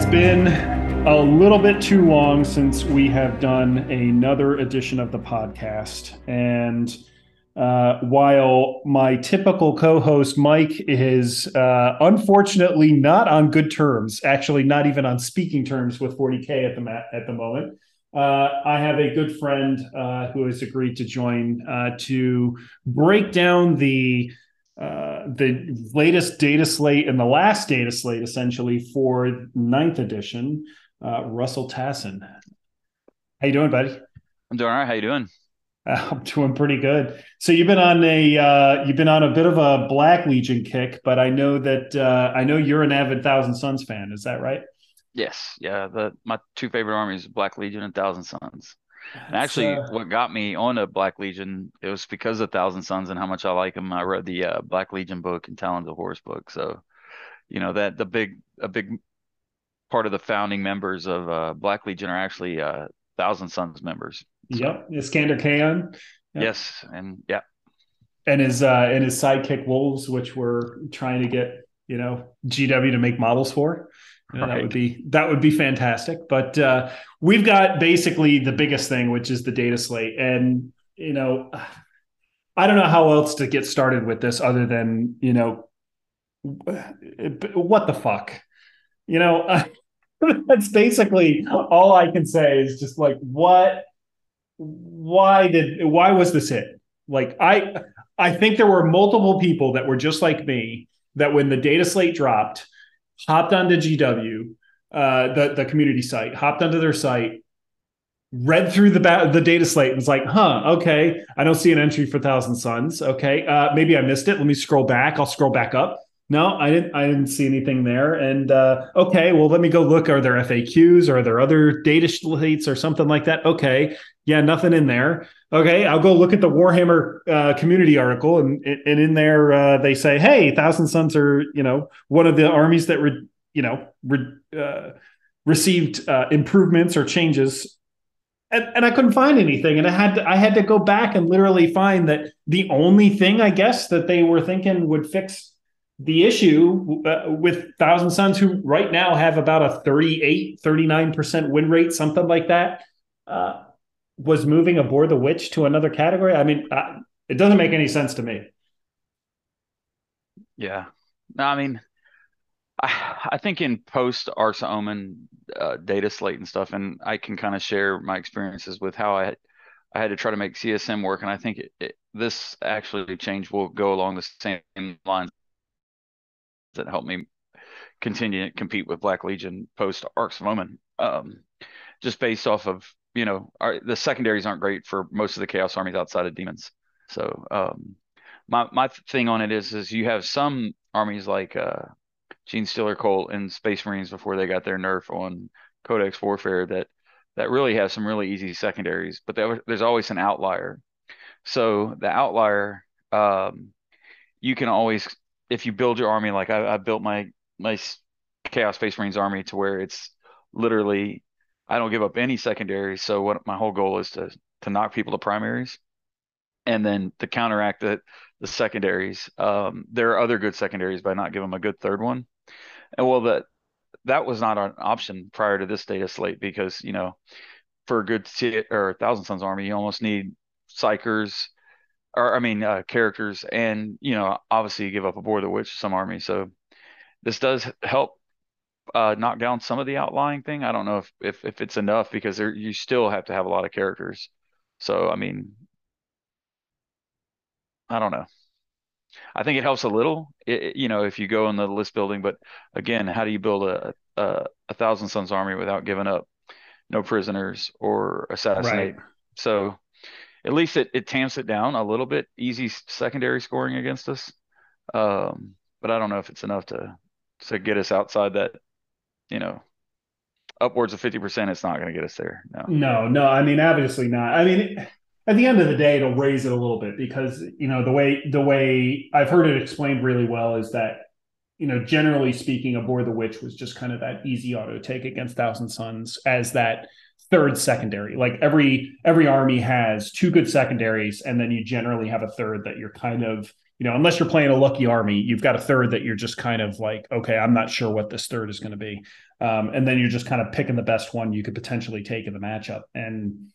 it's been a little bit too long since we have done another edition of the podcast. And uh, while my typical co host, Mike, is uh, unfortunately not on good terms, actually, not even on speaking terms with 40K at the, at the moment. Uh, I have a good friend uh, who has agreed to join uh, to break down the uh, the latest data slate and the last data slate essentially for ninth edition. Uh, Russel Tassin, how you doing, buddy? I'm doing all right. How you doing? Uh, I'm doing pretty good. So you've been on a uh, you've been on a bit of a Black Legion kick, but I know that uh, I know you're an avid Thousand Sons fan. Is that right? Yes. Yeah. The my two favorite armies, Black Legion and Thousand Sons. And actually, uh, what got me on a Black Legion, it was because of Thousand Sons and how much I like them. I read the uh, Black Legion book and Talons of Horus book. So, you know, that the big, a big part of the founding members of uh, Black Legion are actually uh, Thousand Sons members. So, yep. Iskandar Khayon. Yep. Yes. And yeah. And his, uh, and his sidekick Wolves, which we're trying to get, you know, GW to make models for. You know, right. That would be that would be fantastic. But uh, we've got basically the biggest thing, which is the data slate, and you know, I don't know how else to get started with this other than you know, what the fuck, you know. that's basically all I can say is just like what why did why was this it like i i think there were multiple people that were just like me that when the data slate dropped hopped onto GW, uh, the the community site, hopped onto their site, read through the ba- the data slate, and was like, "Huh, okay, I don't see an entry for Thousand Sons. Okay, uh, maybe I missed it. Let me scroll back. I'll scroll back up. No, I didn't. I didn't see anything there. And uh, okay, well, let me go look. Are there FAQs? Are there other data slates or something like that? Okay, yeah, nothing in there. Okay, I'll go look at the Warhammer uh, community article, and and in there uh, they say, hey, Thousand Sons are you know one of the armies that re, you know re, uh, received uh, improvements or changes. And, and I couldn't find anything, and I had to, I had to go back and literally find that the only thing I guess that they were thinking would fix the issue uh, with Thousand Sons, who right now have about a 38, 39% win rate, something like that, uh, was moving Abhor the Witch to another category. I mean, uh, it doesn't make any sense to me. Yeah. No, I mean, I, I think in post Arks Omen uh, data slate and stuff, and I can kind of share my experiences with how I I had to try to make CSM work, and I think it, it, this actually change will go along the same lines that helped me continue to compete with Black Legion post Arks Omen. Um, just based off of you know our, the secondaries aren't great for most of the Chaos armies outside of demons. So um, my my thing on it is is you have some armies like uh, Genestealer Cult and Space Marines before they got their nerf on Codex Warfare that that really have some really easy secondaries, but there, there's always an outlier. So the outlier, um, you can always if you build your army like I, I built my my Chaos Space Marines army to where it's literally I don't give up any secondaries. So what my whole goal is to to knock people to primaries, and then to counteract the the secondaries. Um, there are other good secondaries, but not give them a good third one. And well, that that was not an option prior to this data slate because you know for a good t- or Thousand Sons army, you almost need psykers, or I mean uh, characters, and you know obviously you give up Abhor the Witch some army. So this does help uh, knock down some of the outlying thing. I don't know if if, if it's enough because there, you still have to have a lot of characters. So I mean, I don't know. I think it helps a little, it, you know, if you go in the list building. But again, how do you build a a, a Thousand Sons army without giving up no prisoners or assassinate? Right. So at least it, it tamps it down a little bit. Easy secondary scoring against us, um, but I don't know if it's enough to to get us outside that, you know, upwards of fifty percent. It's not going to get us there. No, no, no. I mean, obviously not. I mean. At the end of the day, it'll raise it a little bit because you know the way the way I've heard it explained really well is that you know, generally speaking, Abhor the Witch was just kind of that easy auto take against Thousand Sons as that third secondary. Like every every army has two good secondaries, and then you generally have a third that you're kind of you know, unless you're playing a lucky army, you've got a third that you're just kind of like, okay, I'm not sure what this third is going to be. Um, and then you're just kind of picking the best one you could potentially take in the matchup. And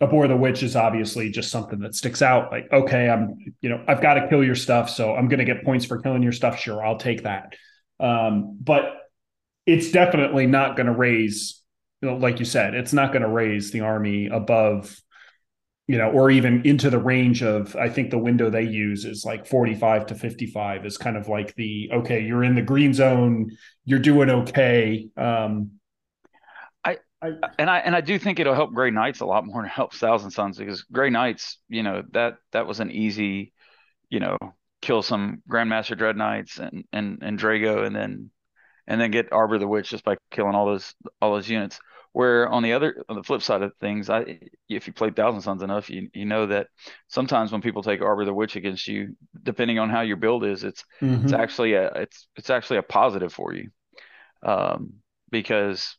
a Abhor the Witch is obviously just something that sticks out. Like, okay, I'm, you know, I've got to kill your stuff, so I'm going to get points for killing your stuff. Sure, I'll take that. Um, but it's definitely not going to raise, you know, like you said, it's not going to raise the army above you know, or even into the range of, I think the window they use is like 45 to 55 is kind of like the, okay, you're in the green zone, you're doing okay. Um, I, I and I and I do think it'll help Grey Knights a lot more than it helps Thousand Sons because Grey Knights, you know, that that was an easy, you know, kill some Grandmaster Dread Knights and and and Draigo and then and then get Abhor the Witch just by killing all those all those units. Where on the other, on the flip side of things, I if you played Thousand Sons enough, you you know that sometimes when people take Abhor the Witch against you, depending on how your build is, it's mm-hmm. it's actually a it's it's actually a positive for you, um, because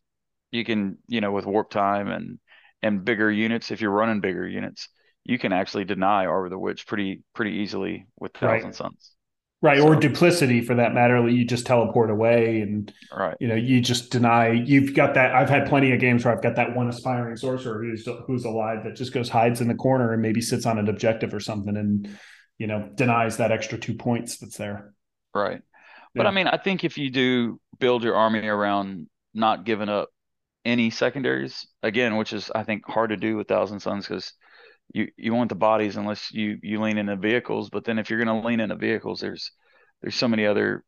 you can you know with warp time and and bigger units, if you're running bigger units, you can actually deny Abhor the Witch pretty pretty easily with Thousand right. Sons. Right, so, or duplicity for that matter. You just teleport away, and right, you know, you just deny. You've got that. I've had plenty of games where I've got that one aspiring sorcerer who's who's alive that just goes hides in the corner and maybe sits on an objective or something, and you know, denies that extra two points that's there. Right, but yeah. I mean, I think if you do build your army around not giving up any secondaries again, which is I think hard to do with Thousand Sons because you you want the bodies unless you you lean into vehicles. But then if you're going to lean into vehicles, there's there's so many other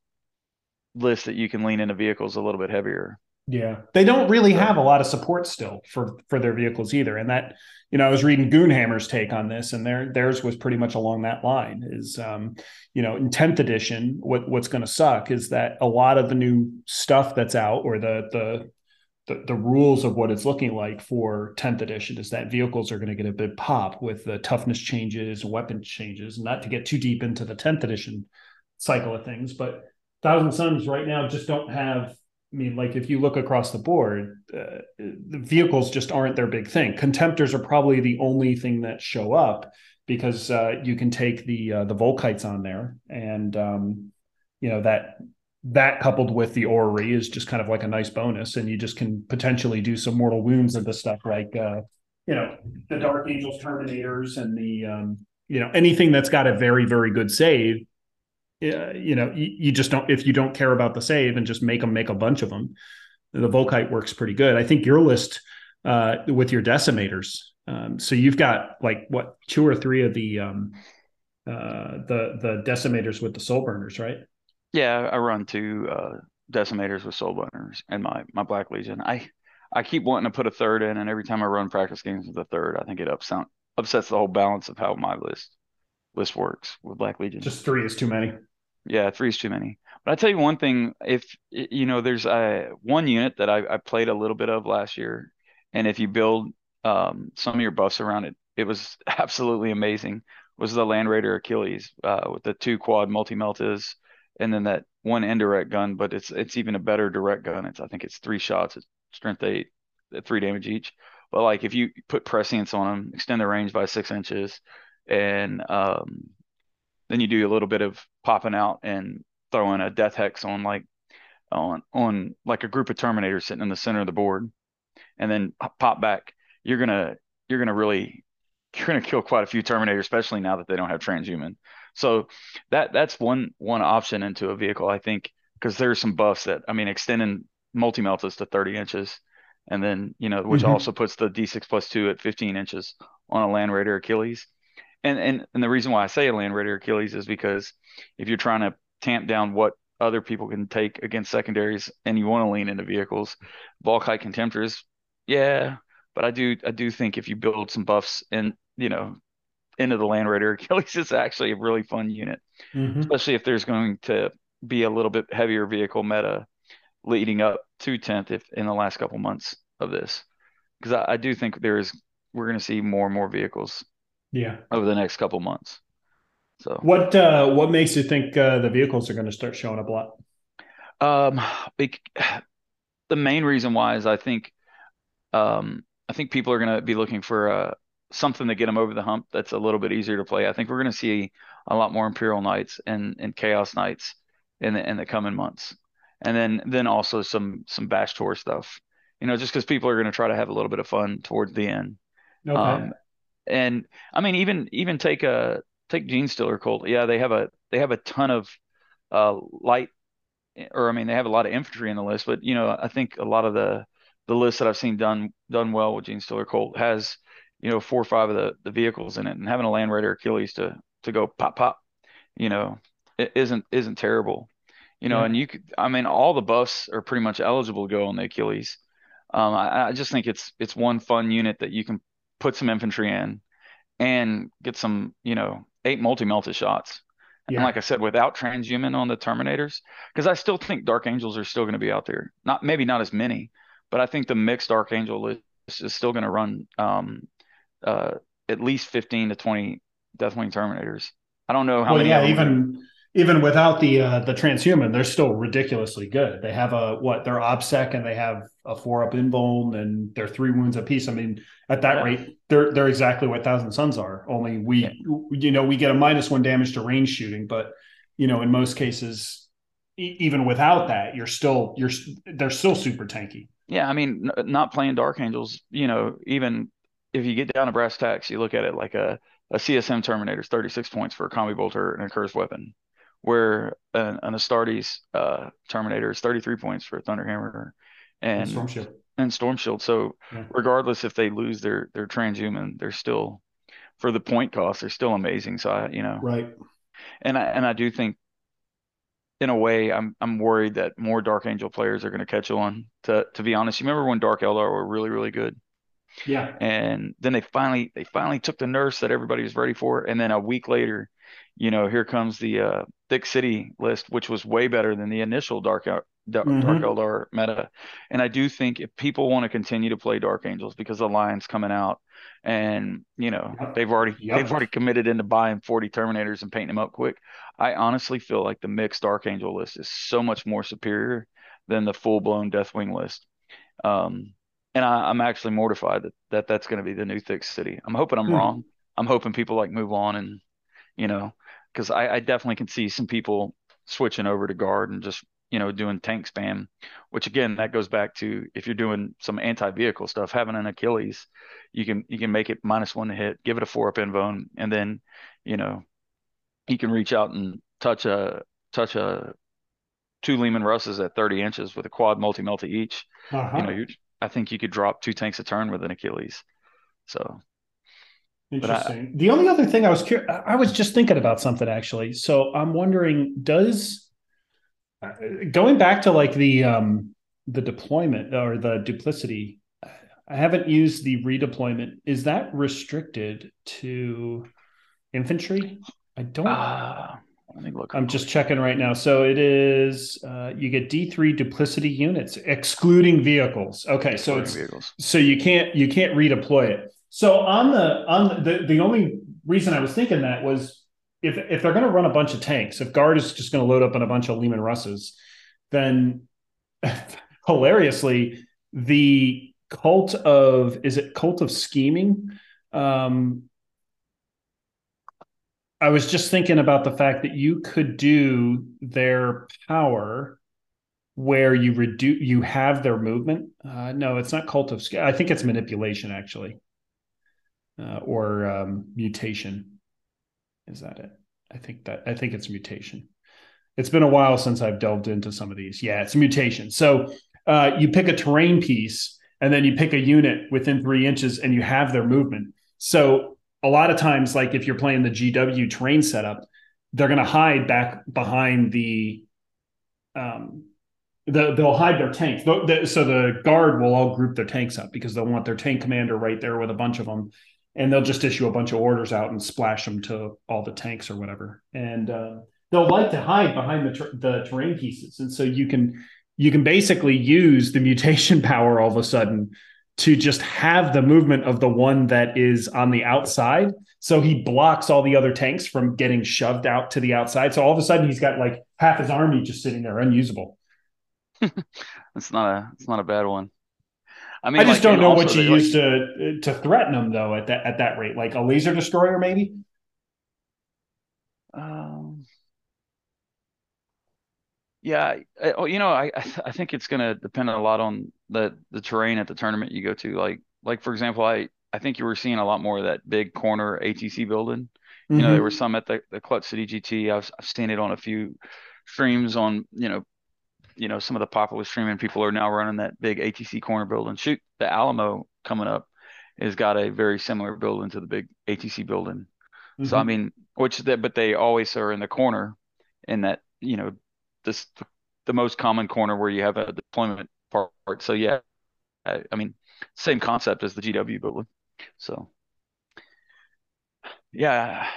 lists that you can lean into vehicles a little bit heavier. Yeah, they don't really have a lot of support still for for their vehicles either, and that you know I was reading Goonhammer's take on this, and their theirs was pretty much along that line. Is um, you know in tenth edition, what what's going to suck is that a lot of the new stuff that's out or the the the, the rules of what it's looking like for 10th edition is that vehicles are going to get a big pop with the toughness changes, weapon changes, not to get too deep into the 10th edition cycle of things, but Thousand Sons right now just don't have. I mean, like if you look across the board, uh, the vehicles just aren't their big thing. Contemptors are probably the only thing that show up because uh, you can take the uh, the Volkites on there, and um, you know that that coupled with the orrery is just kind of like a nice bonus and you just can potentially do some mortal wounds into stuff like uh you know the dark angels terminators and the um you know anything that's got a very very good save uh, you know you, you, just don't if you don't care about the save and just make them make a bunch of them the volkite works pretty good. I think your list uh with your decimators um so you've got like what two or three of the um uh the the decimators with the soul burners right yeah, I run two uh, decimators with soul burners and my my black legion. I I keep wanting to put a third in, and every time I run practice games with a third, I think it upsound, upsets the whole balance of how my list list works with black legion. Just three is too many. Yeah, three is too many. But I tell you one thing: if you know, there's a one unit that I, I played a little bit of last year, and if you build um, some of your buffs around it, it was absolutely amazing. Was the Land Raider Achilles uh, with the two quad multi meltas and then that one indirect gun, but it's it's even a better direct gun. It's I think it's three shots, it's strength eight, at three damage each. But like if you put prescience on them, extend the range by six inches, and um, then you do a little bit of popping out and throwing a death hex on like on on like a group of terminators sitting in the center of the board, and then pop back. You're gonna you're gonna really you're gonna kill quite a few terminators, especially now that they don't have transhuman. So that that's one one option into a vehicle, I think, because there's some buffs that I mean, extending multi meltas to 30 inches, and then you know, which mm-hmm. also puts the D6 plus two at 15 inches on a Land Raider Achilles. And and and the reason why I say a Land Raider Achilles is because if you're trying to tamp down what other people can take against secondaries and you want to lean into vehicles, Volkite Contemptors, yeah, but I do I do think if you build some buffs and you know into the Land Raider Achilles is actually a really fun unit, mm-hmm. especially if there's going to be a little bit heavier vehicle meta leading up to 10th if in the last couple months of this. Because I, I, do think there is we're going to see more and more vehicles yeah over the next couple months. So what uh, what makes you think uh, the vehicles are going to start showing up a lot? Um, the main reason why is I think um, I think people are going to be looking for a something to get them over the hump that's a little bit easier to play. I think we're going to see a lot more Imperial Knights and and Chaos Knights in the in the coming months, and then then also some some Bash Tour stuff. You know, just because people are going to try to have a little bit of fun towards the end. Okay. Um, and I mean, even even take a take Genestealer Cult. Yeah, they have a they have a ton of uh, light, or I mean, they have a lot of infantry in the list. But you know, I think a lot of the the list that I've seen done done well with Genestealer Cult has you know four or five of the the vehicles in it, and having a Land Raider Achilles to to go pop pop, you know, it isn't isn't terrible. You know, yeah. and you could, I mean, all the buffs are pretty much eligible to go on the Achilles. Um, I, I just think it's it's one fun unit that you can put some infantry in and get some, you know, eight multi melted shots. Yeah. And like I said, without transhuman on the Terminators, because I still think Dark Angels are still going to be out there. Not maybe not as many, but I think the mixed Dark Angel list is still going to run um, uh, at least 15 to 20 Deathwing Terminators. I don't know how well, many. Yeah, even even without the uh, the transhuman, they're still ridiculously good. They have a what? They're obsec and they have a four up invuln and they're three wounds apiece. I mean, at that yeah. rate, they're they're exactly what Thousand Sons are. Only we, yeah. you know, we get a minus one damage to range shooting, but you know, in most cases, e- even without that, you're still you're they're still super tanky. Yeah, I mean, n- not playing Dark Angels, you know, even if you get down to brass tacks, you look at it like a a CSM Terminator is 36 points for a combi bolter and a cursed weapon where an, an Astartes uh, Terminator is 33 points for a Thunderhammer and, and Storm Shield. And Storm Shield. So yeah. regardless if they lose their their transhuman, they're still for the point cost, they're still amazing. So I, you know, right. And I and I do think in a way, I'm I'm worried that more Dark Angel players are going to catch on. To to be honest, you remember when Dark Eldar were really really good? Yeah. And then they finally they finally took the nurse that everybody was ready for, and then a week later, you know, here comes the uh, Thick City list, which was way better than the initial Dark Dark, mm-hmm. Dark Eldar meta. And I do think if people want to continue to play Dark Angels because the line's coming out, and you know yep. they've already yep. they've already committed into buying 40 Terminators and painting them up quick. I honestly feel like the mixed Dark Angel list is so much more superior than the full blown Deathwing list. Um, and I, am actually mortified that, that that's going to be the new thick city. I'm hoping I'm hmm. wrong. I'm hoping people like move on and you know because I, I definitely can see some people switching over to guard and just you know doing tank spam, which again that goes back to if you're doing some anti-vehicle stuff, having an Achilles, you can you can make it minus one to hit, give it a four up invuln, and then you know you can reach out and touch a touch a two Leman Russes at 30 inches with a quad multi multi each. Uh-huh. You know, you I think you could drop two tanks a turn with an Achilles. So interesting. I, the only other thing I was curious, I was just thinking about something actually. So I'm wondering, does uh, going back to like the um the deployment or the duplicity, I haven't used the redeployment. Is that restricted to infantry? I don't. Uh, let me look. I'm just checking right now. So it is uh, you get D3 duplicity units excluding vehicles. Okay, so it's vehicles. so you can't you can't redeploy it. So on the on the the only reason I was thinking that was if if they're going to run a bunch of tanks, if guard is just going to load up on a bunch of Leman Russes, then hilariously the cult of is it cult of scheming um I was just thinking about the fact that you could do their power where you reduce you have their movement. Uh, no, it's not cult of. I think it's manipulation actually, uh, or um, mutation. Is that it? I think that I think it's mutation. It's been a while since I've delved into some of these. Yeah, it's mutation. So uh, you pick a terrain piece and then you pick a unit within three inches and you have their movement. So a lot of times, like if you're playing the GW terrain setup, they're going to hide back behind the, um, the, they'll hide their tanks. so the guard will all group their tanks up because they'll want their tank commander right there with a bunch of them, and they'll just issue a bunch of orders out and splash them to all the tanks or whatever. And uh, they'll like to hide behind the ter- the terrain pieces, and so you can you can basically use the mutation power all of a sudden to just have the movement of the one that is on the outside. So he blocks all the other tanks from getting shoved out to the outside. So all of a sudden he's got like half his army just sitting there unusable. it's not a it's not a bad one. I mean, I just like, don't know what you use like... to to threaten them though at that at that rate, like a laser destroyer maybe. Um, yeah, I, oh, you know, I I think it's going to depend a lot on the the terrain at the tournament you go to. Like like for example, I I think you were seeing a lot more of that big corner ATC building. You know, there Mm-hmm. were some at the the Clutch City GT. I've I've seen it on a few streams on you know you know some of the popular streaming people are now running that big ATC corner building. Shoot, the Alamo coming up has got a very similar building to the big ATC building. So I Mm-hmm. mean, which that but they always are in the corner in that you know this the most common corner where you have a deployment part. So yeah, I, I mean, same concept as the GW building. So yeah,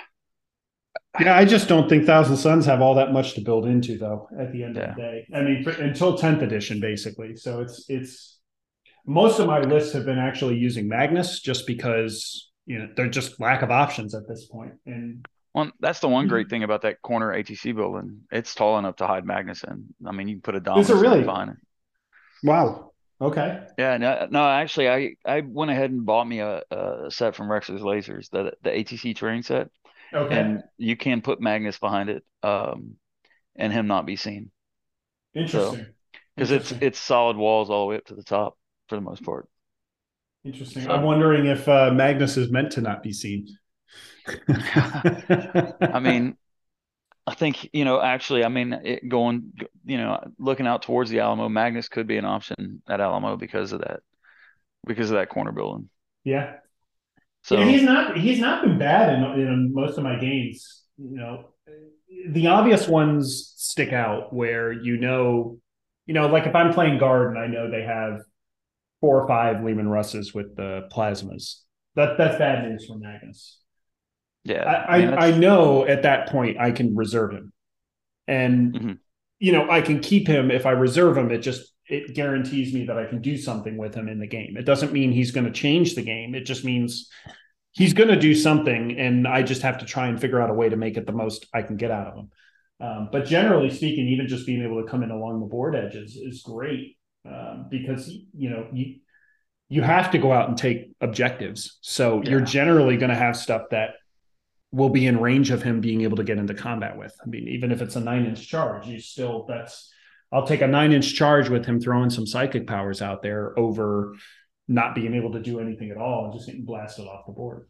Yeah, I just don't think Thousand Sons have all that much to build into, though. At the end of the day, I mean, until tenth edition, basically. So it's it's most of my lists have been actually using Magnus, just because you know they're just lack of options at this point. And Well, that's the one great mm-hmm. thing about that corner ATC building. It's tall enough to hide Magnus in. I mean, you can put a is it Dominus really? behind it. Wow. Okay. Yeah, no, no, actually, I I went ahead and bought me a, a set from Rex's Lasers, the the ATC terrain set, Okay. and you can put Magnus behind it, um, and him not be seen. So, Interesting. because it's it's solid walls all the way up to the top for the most part. Interesting. I'm wondering if uh, Magnus is meant to not be seen. I mean, I think you know, actually, I mean, it going, you know, looking out towards the Alamo, Magnus could be an option at Alamo because of that, because of that corner building. yeah. Yeah, he's not he's not been bad in, in most of my games. You know, the obvious ones stick out where you know, you know, like if I'm playing guard and I know they have four or five Leman Russes with the plasmas. That that's bad news for Magnus. Yeah, I mean, I I know at that point I can reserve him, and mhm, you know I can keep him if I reserve him. It just it guarantees me that I can do something with him in the game. It doesn't mean he's going to change the game. It just means he's going to do something, and I just have to try and figure out a way to make it the most I can get out of him. Um, but generally speaking, even just being able to come in along the board edges is great um, because you know you you have to go out and take objectives. So you're generally going to have stuff that will be in range of him being able to get into combat with. I mean, even if it's a nine inch charge, you still that's I'll take a nine inch charge with him throwing some psychic powers out there over not being able to do anything at all and just getting blasted off the board.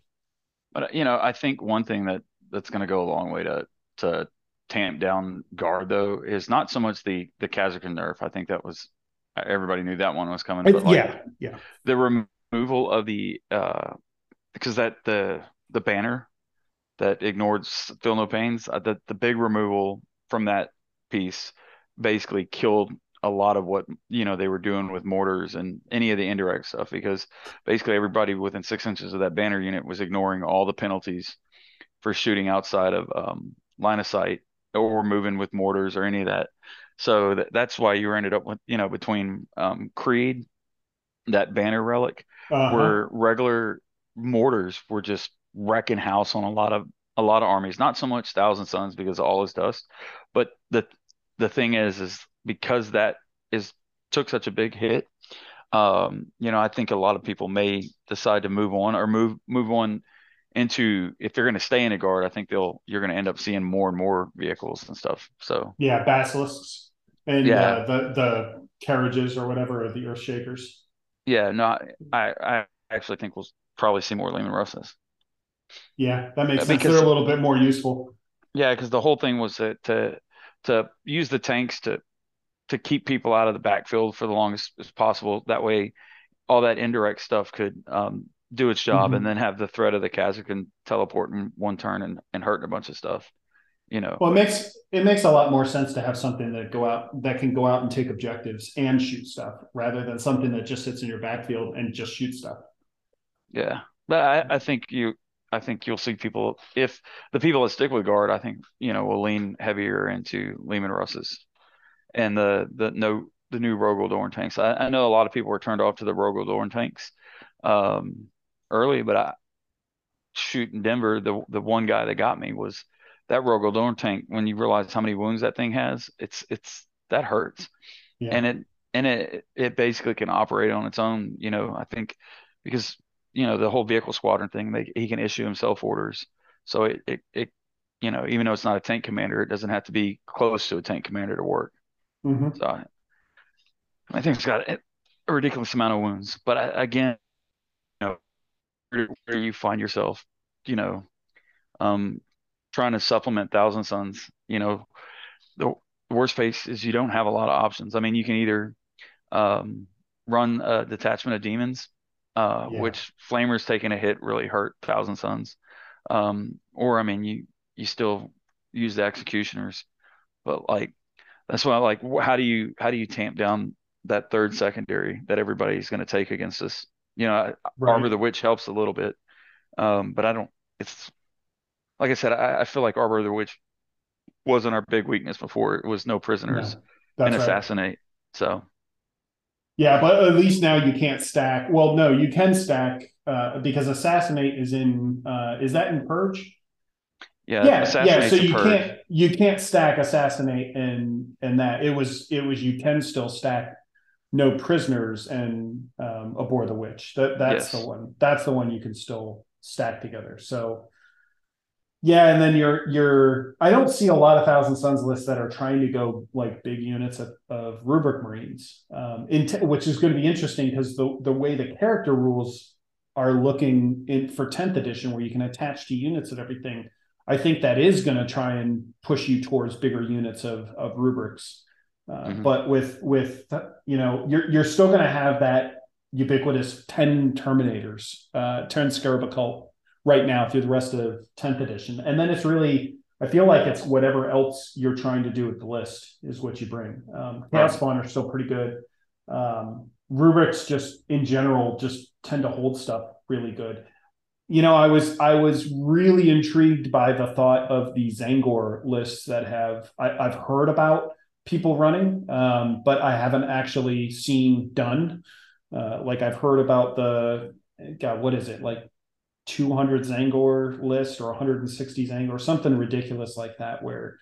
but you know, I think one thing that that's going to go a long way to to tamp down guard though is not so much the the Kasrkin nerf. I think that was everybody knew that one was coming, but like yeah, yeah. the removal of the uh because that the the banner that ignored Feel No Pains. Uh, the the big removal from that piece basically killed a lot of what you know they were doing with mortars and any of the indirect stuff because basically everybody within six inches of that banner unit was ignoring all the penalties for shooting outside of um, line of sight or moving with mortars or any of that. So that, that's why you ended up with you know between um, Creed that banner relic Uh-huh. where regular mortars were just wrecking house on a lot of a lot of armies. Not so much Thousand Sons because all is dust, but the the thing is is because that is took such a big hit. Um, you know, I think a lot of people may decide to move on or move move on into if they're going to stay in a guard. I think they'll you're going to end up seeing more and more vehicles and stuff. So Yeah, basilisks and yeah, uh, the the carriages or whatever, the earth shakers. yeah, no, I I actually think we'll probably see more Leman Russes Yeah, that makes sense. They're a little bit more useful. Yeah, because the whole thing was to, to to use the tanks to to keep people out of the backfield for the longest as possible. That way, all that indirect stuff could um, do its job, and Mm-hmm. then have the threat of the Kasrkin teleport in one turn and, and hurting a bunch of stuff. You know, Well, it makes it makes a lot more sense to have something that go out that can go out and take objectives and shoot stuff rather than something that just sits in your backfield and just shoots stuff. yeah, but I, I think you. I think you'll see people if the people that stick with guard, I think you know will lean heavier into Leman Russes and the the no the new Rogal Dorn tanks. I, I know a lot of people were turned off to the Rogal Dorn tanks um, early, but I shoot in Denver, the the one guy that got me was that Rogal Dorn tank. When you realize how many wounds that thing has, it's it's that hurts, Yeah. and it and it it basically can operate on its own. You know, I think because you know the whole vehicle squadron thing, they, he can issue himself orders, so it it, it you know, even though it's not a tank commander, it doesn't have to be close to a tank commander to work. Mhm. So I, I think it's got a ridiculous amount of wounds. But I, again, you know, where, where you find yourself, you know, um, trying to supplement Thousand Sons, you know, the worst case is you don't have a lot of options. I mean, you can either um, run a detachment of demons, uh, Yeah. which Flamers taking a hit really hurt Thousand Sons, um, or I mean, you you still use the executioners, but like that's why like how do you how do you tamp down that third secondary that everybody's going to take against us? You know, I- Abhor the Witch helps a little bit, um, but I don't. It's like I said, I, I feel like Abhor the Witch wasn't our big weakness before. It was no prisoners No, and that's right. assassinate. So Yeah, but at least now you can't stack. Well, no, you can stack uh, because assassinate is in. Uh, is that in purge? yeah, yeah, yeah. So you purge. can't you can't stack assassinate and and that it was it was you can still stack no prisoners and um, abhor the witch. That that's Yes. the one. That's the one you can still stack together. So yeah, and then you're you're. I don't see a lot of Thousand Sons lists that are trying to go like big units of, of rubric marines, um, in which is going to be interesting because the the way the character rules are looking in for tenth edition, where you can attach to units and everything. I think that is going to try and push you towards bigger units of of rubrics. Uh, Mhm. But with with you know you're you're still going to have that ubiquitous ten Terminators, uh, ten Scarab Occult right now through the rest of 10th edition. And then it's really, I feel like it's whatever else you're trying to do with the list is what you bring. Um, Right. Spawn are still pretty good. Um, rubrics just in general just tend to hold stuff really good. You know, I was I was really intrigued by the thought of the Tzaangor lists that have I, I've heard about people running, um, but I haven't actually seen done. Uh, like I've heard about the God, what is it like 200 Tzaangor list or 160 Tzaangor, something ridiculous like that, where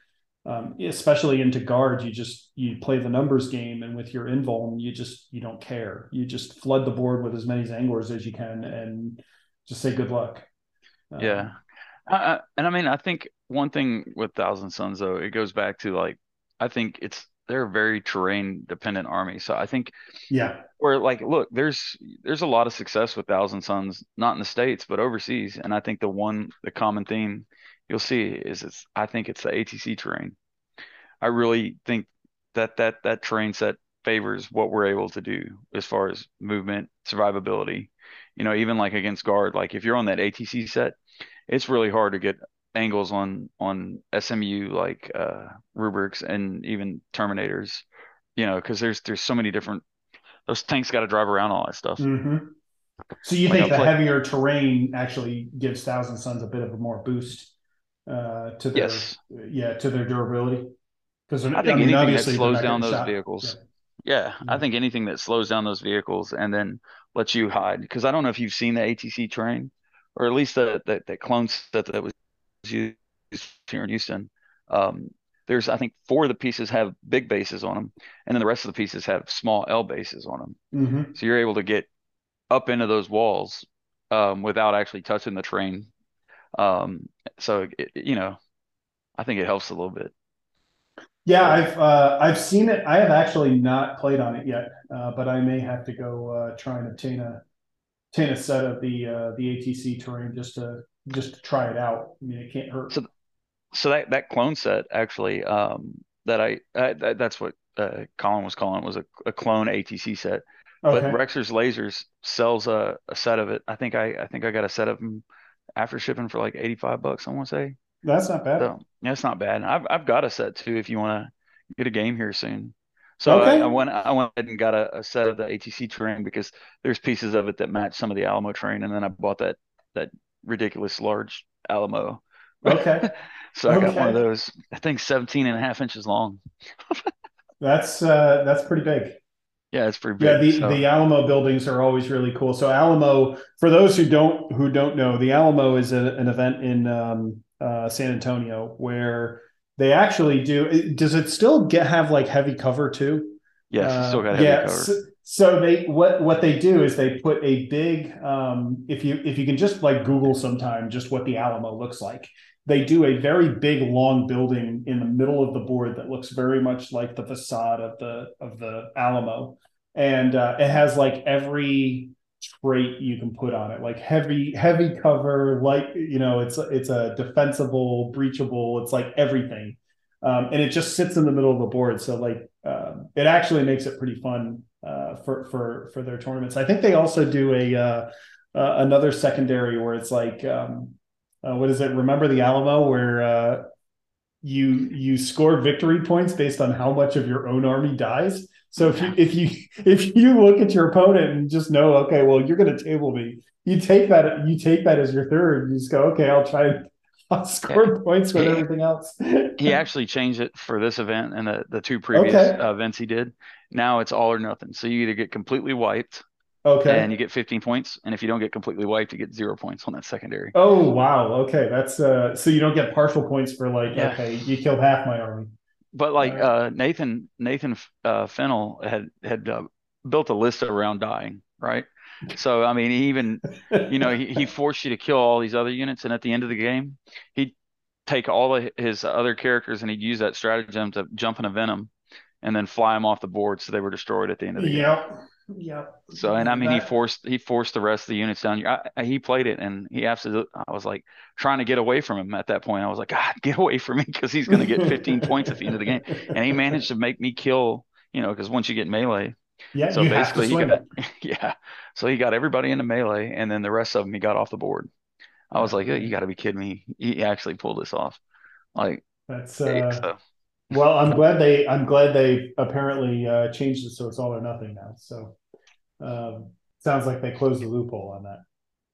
um, especially into guard, you just you play the numbers game, and with your invuln, you just you don't care. You just flood the board with as many Tzaangors as you can, and just say good luck. Um, Yeah. And I mean, I think one thing with Thousand Sons though, it goes back to like, I think it's they're a very terrain dependent army. So I think yeah, where like, look, there's there's a lot of success with Thousand Sons, not in the states but overseas. And I think the one the common theme you'll see is it's I think it's the ATC terrain. I really think that that that terrain set favors what we're able to do as far as movement, survivability. You know, even like against guard, like if you're on that ATC set, it's really hard to get angles on on SMU like uh rubrics and even terminators you know because there's there's so many different those tanks got to drive around all that stuff. Hmm So you Like think I'll the play- heavier terrain actually gives Thousand Sons a bit of a more boost uh, to their yes. yeah to their durability? Because I think anything that slows down those vehicles. Yeah. I think anything that slows down those vehicles and then lets you hide. Because I don't know if you've seen the ATC train or at least the that that clone set that was used here in Houston um there's I think four of the pieces have big bases on them and then the rest of the pieces have small L bases on them hmm So you're able to get up into those walls um, without actually touching the train. Um, so it, it- you know, I think it helps a little bit. Yeah, I've uh, I've seen it. I have actually not played on it yet, uh, but I may have to go uh, try and obtain a obtain a set of the uh, the ATC terrain just to just to try it out. I mean, it can't hurt. So- So that that clone set actually um, that I, I that, that's what uh, Colin was calling it was a, a clone ATC set. But Rexer's Lasers sells a, a set of it. I think I I think I got a set of them after shipping for like 85 bucks. I want to say. that's not bad. So yeah, it's not bad. I've I've got a set too if you want to get a game here soon. So Okay. I, I went I went ahead and got a, a set of the ATC terrain because there's pieces of it that match some of the Alamo terrain, and then I bought that that ridiculous large Alamo. Okay. so I got one of those. I think 17 and a half inches long. That's uh, that's pretty big. Yeah, it's pretty big. Yeah, the, so- the Alamo buildings are always really cool. So Alamo, for those who don't who don't know, the Alamo is a, an event in um, uh, San Antonio where they actually do. Does it still get have like heavy cover too? yes, it's still Uh, got heavy yeah. cover. So, so they what what they do is they put a big um, if you if you can just like Google sometime just what the Alamo looks like. they do a very big long building in the middle of the board that looks very much like the facade of the of the Alamo, and uh, it has like every trait you can put on it, like heavy heavy cover, like you know, it's it's a defensible, breachable, it's like everything, um, and it just sits in the middle of the board. So like um, it actually makes it pretty fun uh, for for for their tournaments. I think they also do a uh, uh, another secondary where it's like um, uh, what is it? Remember the Alamo, where uh, you you score victory points based on how much of your own army dies. So if you if you if you look at your opponent and just know, okay, well, you're going to table me. You take that you take that as your third. You just go, okay, I'll try and I'll score yeah. points with he, everything else. he actually changed it for this event and the the two previous okay. events he did. Now it's all or nothing. So you either get completely wiped Okay. And you get 15 points. And if you don't get completely wiped, you get zero points on that secondary. Oh wow. Okay. That's uh so you don't get partial points for like, yeah. okay, you killed half my army. But like right. uh Nathan Nathan uh Fennel had had uh, built a list around dying, right? So I mean, he even you know he, he forced you to kill all these other units, and at the end of the game, he'd take all of his other characters and he'd use that stratagem to jump in a venom, and then fly them off the board so they were destroyed at the end of the yep. game. Yep. So and I mean that, he forced he forced the rest of the units down. I, he played it and he absolutely. I was like trying to get away from him at that point. I was like, God, get away from me because he's going to get 15 points at the end of the game. And he managed to make me kill. You know, because once you get melee. Yeah. So basically, he got yeah. So he got everybody into melee, and then the rest of them he got off the board. I was like, oh, you got to be kidding me. He actually pulled this off. Like that's uh, so. Well, I'm glad they I'm glad they apparently uh, changed it so it's all or nothing now. So um, sounds like they closed the loophole on that.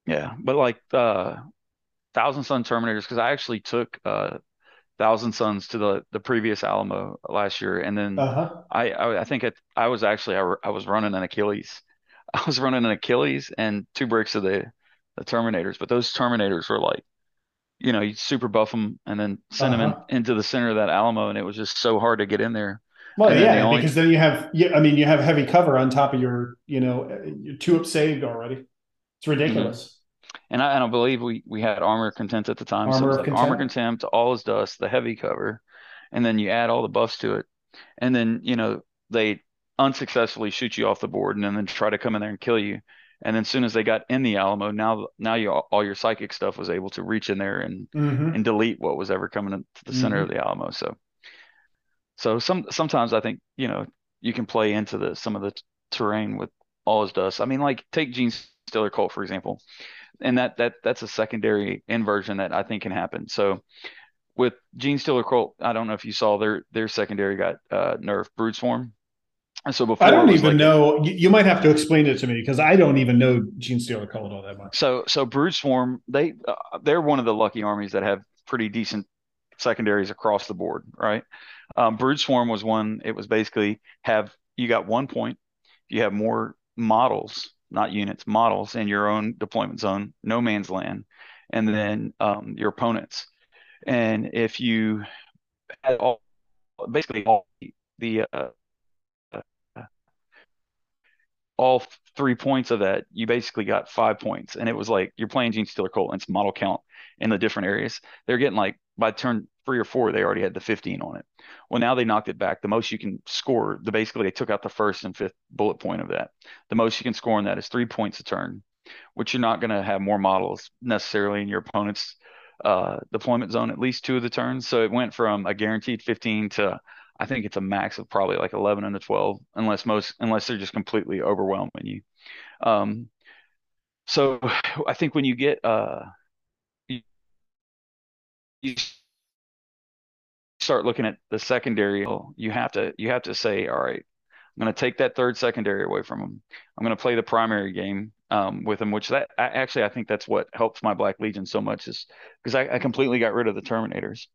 Yeah, but like uh, Thousand Son Terminators, because I actually took uh, Thousand Sons to the the previous Alamo last year, and then uh-huh. I, I, I think it, I was actually I, I was running an Achilles. I was running an Achilles and two breaks of the the Terminators, but those Terminators were like, you know, you super buff them and then send uh-huh. them in, into the center of that Alamo, and it was just so hard to get in there. Well, and yeah, only... because then you have, yeah, I mean, you have heavy cover on top of your, you know, your two up saved already. It's ridiculous. Mm-hmm. And I, and I believe we we had armor contempt at the time. Armor, so like contempt. armor contempt, all is dust, the heavy cover, and then you add all the buffs to it, and then you know they unsuccessfully shoot you off the board, and then, then try to come in there and kill you. And then as soon as they got in the Alamo, now now you all your psychic stuff was able to reach in there and mm-hmm. and delete what was ever coming into the center mm-hmm. of the Alamo. So so some sometimes I think you know you can play into the some of the t- terrain with all his dust. I mean, like take Genestealer Cult for example, and that that that's a secondary inversion that I think can happen. So with Genestealer Cult, I don't know if you saw their their secondary got uh, nerfed Brood Swarm. And so before I don't even like know. You might have to explain it to me because I don't even know Genestealer Cult all that much. So so Brood Swarm, they uh, they're one of the lucky armies that have pretty decent secondaries across the board, right? Um, Brood Swarm was one. It was basically have you got one point. You have more models, not units, models in your own deployment zone, no man's land, and then um, your opponents. And if you had all, basically all the uh, all three points of that, you basically got five points. And it was like you're playing Genestealer Cult and it's model count in the different areas. They're getting like by turn three or four, they already had the 15 on it. Well, now they knocked it back. The most you can score, the basically they took out the first and fifth bullet point of that. The most you can score on that is three points a turn, which you're not going to have more models necessarily in your opponent's uh, deployment zone at least two of the turns. So it went from a guaranteed 15 to I think it's a max of probably like 11 and a 12, unless most unless they're just completely overwhelming you. Um, so I think when you get uh, you, start looking at the secondary, you have to you have to say, all right, I'm going to take that third secondary away from them. I'm going to play the primary game um, with them, which that I, actually I think that's what helps my Black Legion so much is because I, I, completely got rid of the Terminators,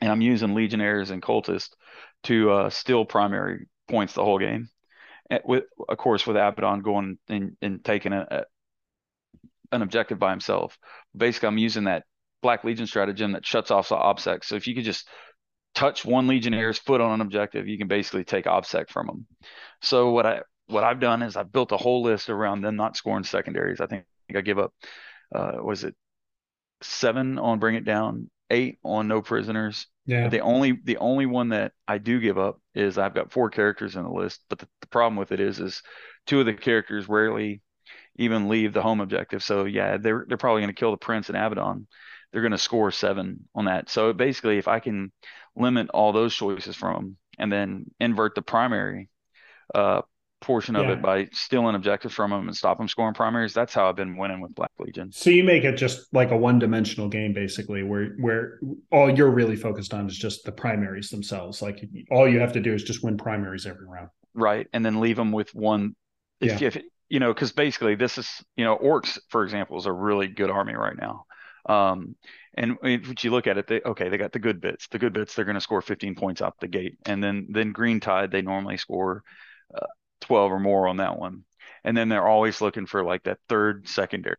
and I'm using Legionnaires and Cultists to uh, steal primary points the whole game. And with of course with Abaddon going and, and taking a, a, an objective by himself. Basically, I'm using that Black Legion stratagem that shuts off the. So if you could just touch one Legionnaire's foot on an objective, you can basically take OBSEC from them. So what I what I've done is I've built a whole list around them not scoring secondaries. I think I give up uh, was it seven on Bring It Down, eight on no prisoners. Yeah. The only the only one that I do give up is I've got four characters in the list, but the, the problem with it is is two of the characters rarely even leave the home objective. So yeah, they're they're probably going to kill the prince and Abaddon. They're going to score seven on that. So basically, if I can limit all those choices from them and then invert the primary uh, portion of Yeah. it by stealing objectives from them and stop them scoring primaries, that's how I've been winning with Black Legion. So you make it just like a one-dimensional game, basically, where where all you're really focused on is just the primaries themselves. Like all you have to do is just win primaries every round. right and then leave them with one if, Yeah. if you know because basically this is you know orcs for example is a really good army right now um and if you look at it they okay they got the good bits the good bits they're going to score 15 points out the gate and then then green tide they normally score uh, 12 or more on that one and then they're always looking for like that third secondary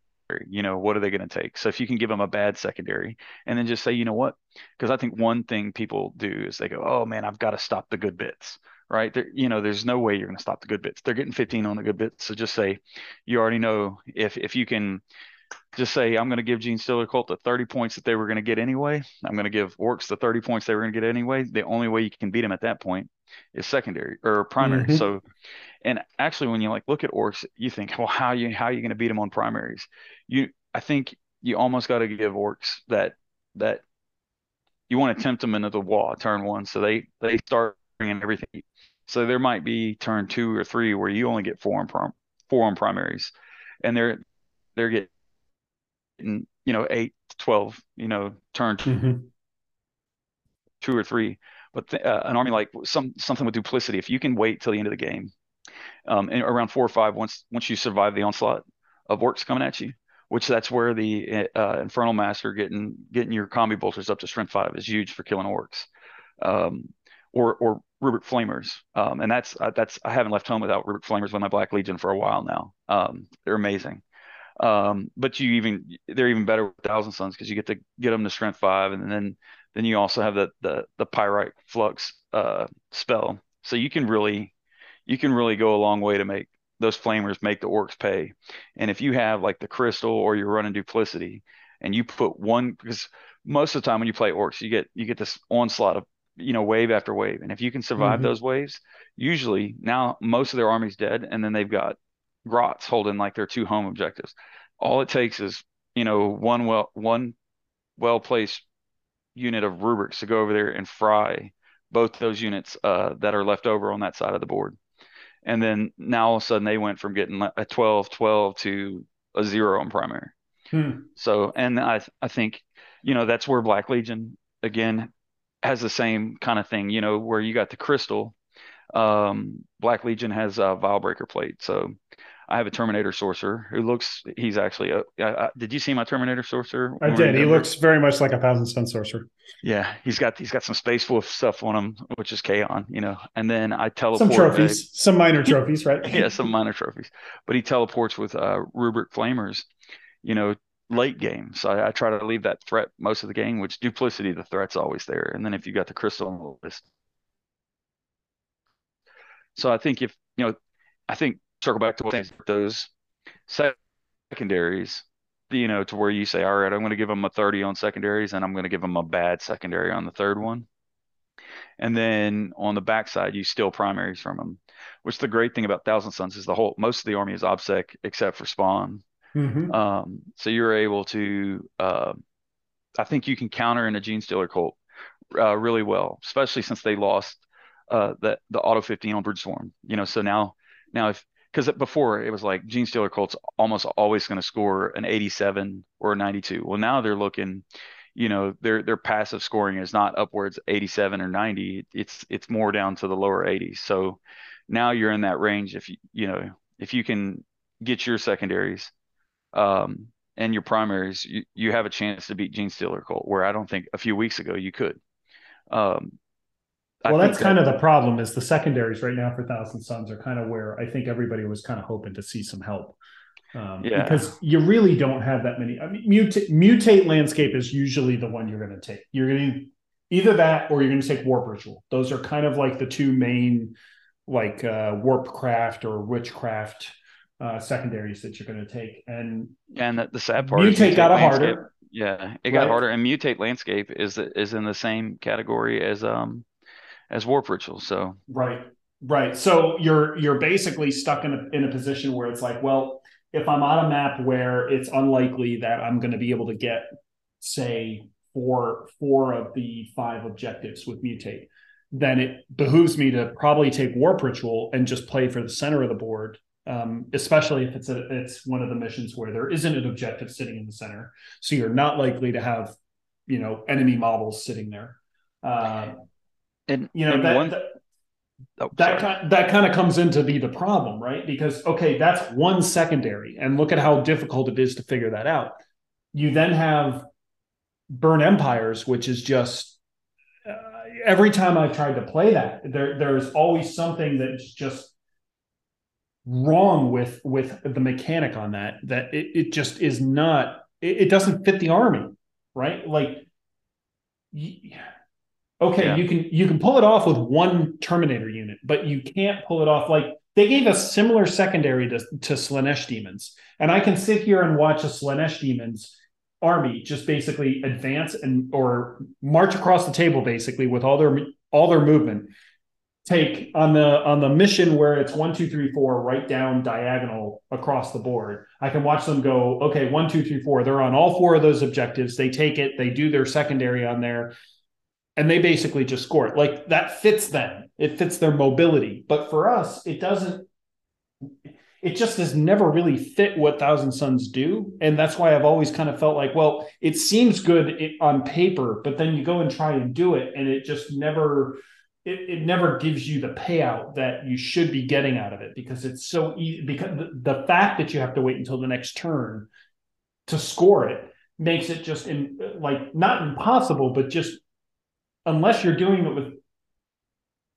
you know what are they going to take so if you can give them a bad secondary and then just say you know what because i think one thing people do is they go oh man i've got to stop the good bits right? There, you know, there's no way you're going to stop the good bits. They're getting 15 on the good bits. So just say, you already know if if you can just say, I'm going to give Genestealer Cult the 30 points that they were going to get anyway. I'm going to give Orcs the 30 points they were going to get anyway. The only way you can beat them at that point is secondary or primary. Mhm. So, and actually, when you like look at Orcs, you think, well, how you how are you going to beat them on primaries? You, I think you almost got to give Orcs that that you want to tempt them into the wall turn one, so they they start bringing everything. So there might be turn two or three where you only get four on prim, four on primaries, and they're they're getting you know eight, twelve, you know turn Mhm. two or three. But th- uh, an army like some something with duplicity, if you can wait till the end of the game, um, and around four or five, once once you survive the onslaught of orcs coming at you, which that's where the uh, infernal master getting getting your combi bolters up to strength five is huge for killing orcs, um, or or rubric flamers, um, and that's uh, that's I haven't left home without rubric flamers with my Black Legion for a while now. Um, they're amazing. Um, but you even they're even better with Thousand Sons because you get to get them to strength five, and then then you also have the the the pyric flux uh, spell, so you can really you can really go a long way to make those flamers make the orcs pay. And if you have like the crystal or you're running duplicity, and you put one because most of the time when you play orcs, you get you get this onslaught of you know wave after wave, and if you can survive Mhm. those waves, usually now most of their army's dead, and then they've got grots holding like their two home objectives. All it takes is you know one well one well placed unit of rubrics to go over there and fry both those units uh, that are left over on that side of the board. And then now all of a sudden they went from getting a 12 12 to a zero on primary. Hmm. So, and I, I think, you know, that's where Black Legion again has the same kind of thing, you know, where you got the crystal. Um, Black Legion has a Vilebreaker plate. So I have a Terminator Sorcerer who looks, he's actually a, I, I, did you see my Terminator Sorcerer? I did. He looks very much like a thousand son sorcerer. Yeah, he's got he's got some space wolf stuff on him, which is Khayon, you know. And then I teleport. Some uh, trophies, some minor trophies, right? yeah, some minor trophies. But he teleports with uh, rubric flamers, you know, late game. So I, I try to leave that threat most of the game, which duplicity, the threat's always there. And then if you got the crystal on the list. So I think if you know, I think circle back to what those secondaries, you know, to where you say, all right, I'm going to give them a 30 on secondaries, and I'm going to give them a bad secondary on the third one. And then on the backside, you steal primaries from them. Which the great thing about Thousand Sons is the whole most of the army is OBSEC except for Spawn. Mhm. Um, so you're able to, uh, I think you can counter in a Genestealer cult uh, really well, especially since they lost uh, the the auto 15 on Broodswarm. You know, so now now if because before it was like Genestealer Cult's almost always going to score an 87 or a 92. Well, now they're looking, you know, their their passive scoring is not upwards 87 or 90. It's it's more down to the lower 80s. So now you're in that range. If you you know if you can get your secondaries um, and your primaries, you, you have a chance to beat Genestealer Cult, where I don't think a few weeks ago you could. Um, I Well, that's that- kind of the problem. Is the secondaries right now for Thousand Sons are kind of where I think everybody was kind of hoping to see some help. Um, Yeah. Because you really don't have that many. I mean, mutate, mutate landscape is usually the one you're going to take. You're going to either that or you're going to take warp ritual. Those are kind of like the two main, like uh, warp craft or witchcraft uh, secondaries that you're going to take. And and the, the sad part is mutate got a harder. Yeah, it got right? harder. And mutate landscape is is in the same category as um as warp ritual. So Right. Right. So you're you're basically stuck in a in a position where it's like, well, if I'm on a map where it's unlikely that I'm going to be able to get, say, four four of the five objectives with mutate, then it behooves me to probably take warp ritual and just play for the center of the board. Um, especially if it's a, it's one of the missions where there isn't an objective sitting in the center, so you're not likely to have, you know, enemy models sitting there. Uh, and you know and that, one, that oh, that kind that kind of comes into be the problem, right? Because okay, that's one secondary, and look at how difficult it is to figure that out. You then have burn empires, which is just uh, every time I've tried to play that, there there's always something that's just wrong with with the mechanic on that. That it, it just is not. It, it doesn't fit the army, right? Like. Y- okay, Yeah. you can you can pull it off with one Terminator unit, but you can't pull it off like they gave a similar secondary to, to Slaanesh demons. And I can sit here and watch a Slaanesh demons army just basically advance and or march across the table basically with all their all their movement. Take on the on the mission where it's one, two, three, four, right down diagonal across the board. I can watch them go, okay, one, two, three, four. They're on all four of those objectives. They take it, they do their secondary on there and they basically just score it. Like that fits them. It fits their mobility. But for us, it doesn't. It just has never really fit what Thousand Sons do, and that's why I've always kind of felt like, well, it seems good on paper, but then you go and try and do it, and it just never. It, it never gives you the payout that you should be getting out of it because it's so easy. Because the, fact that you have to wait until the next turn to score it makes it just in like not impossible, but just unless you're doing it with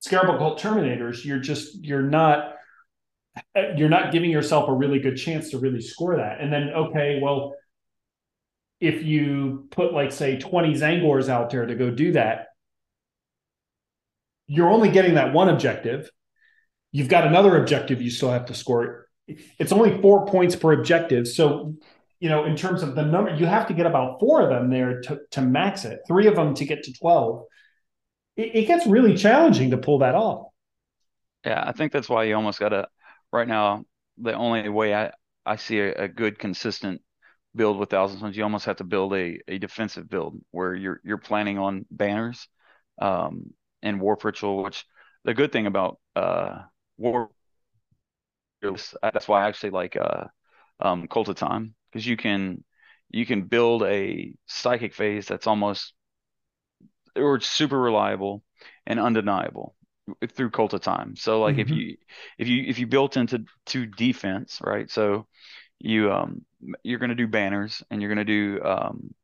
Scarab Occult Terminators, you're just you're not you're not giving yourself a really good chance to really score that. And then okay, well, if you put like say 20 Tzaangors out there to go do that, you're only getting that one objective. You've got another objective you still have to score. It. It's only four points per objective. So you know, in terms of the number, you have to get about four of them there to, to max it, three of them to get to 12. It, it gets really challenging to pull that off. Yeah, I think that's why you almost got to. Right now, the only way I I see a, a good consistent build with Thousand Sons, you almost have to build a, a defensive build where you're you're planning on banners, um, and warp ritual. Which the good thing about uh that's why I actually like uh um Cult of Time because you can you can build a psychic phase that's almost or it's super reliable and undeniable through cult of time. So like if Mhm. you if you if you built into to defense right? So you um you're going to do banners and you're going to do um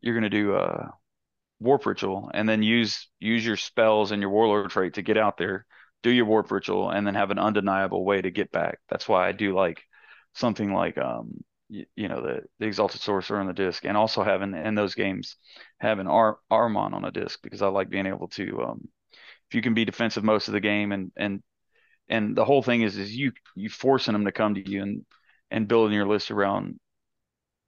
you're to do uh warp ritual and then use use your spells and your warlord trait to get out there do your warp ritual and then have an undeniable way to get back. That's why i do like something like um you, you know the the exalted sorcerer on the disc and also having in those games having Ar- Ahriman on a disc because i like being able to um if you can be defensive most of the game and and and the whole thing is is you you forcing them to come to you and and building your list around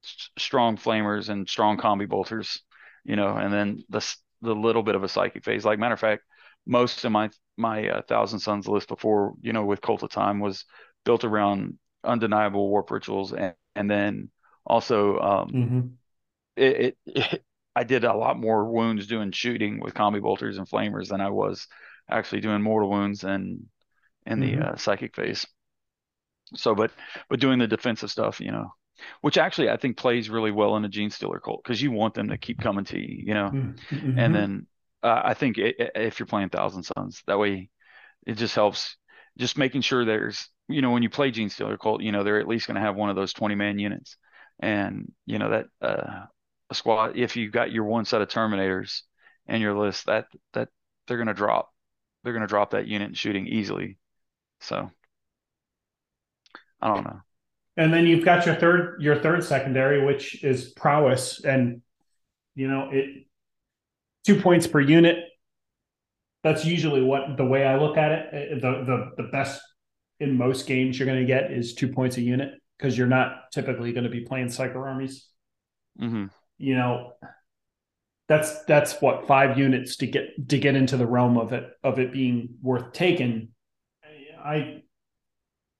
s- strong flamers and strong combi bolters you know and then the the little bit of a psychic phase. Like matter of fact most of my my uh, thousand sons list before you know with cult of time was built around undeniable warp rituals and and then also um Mhm. it, it, I did a lot more wounds doing shooting with combi bolters and flamers than I was actually doing mortal wounds and in the Mhm. uh, psychic phase. So, but but doing the defensive stuff, you know, which actually I think plays really well in a genestealer cult because you want them to keep coming to you, you know, Mhm. and then uh, I think i i- if you're playing Thousand Sons, that way it just helps, just making sure there's, you know, when you play genestealer cult, you know, they're at least going to have one of those 20 man units, and you know that uh, a squad if you've got your one set of Terminators in your list, that that they're going to drop, they're going to drop that unit in shooting easily. So I don't know. and then you've got your third your third secondary, which is prowess, and you know it two points per unit. That's usually what the way I look at it. Uh, The the the best in most games you're going to get is two points a unit because you're not typically going to be playing psyker armies. hmm you know, that's that's what five units to get to get into the realm of it of it being worth taking. I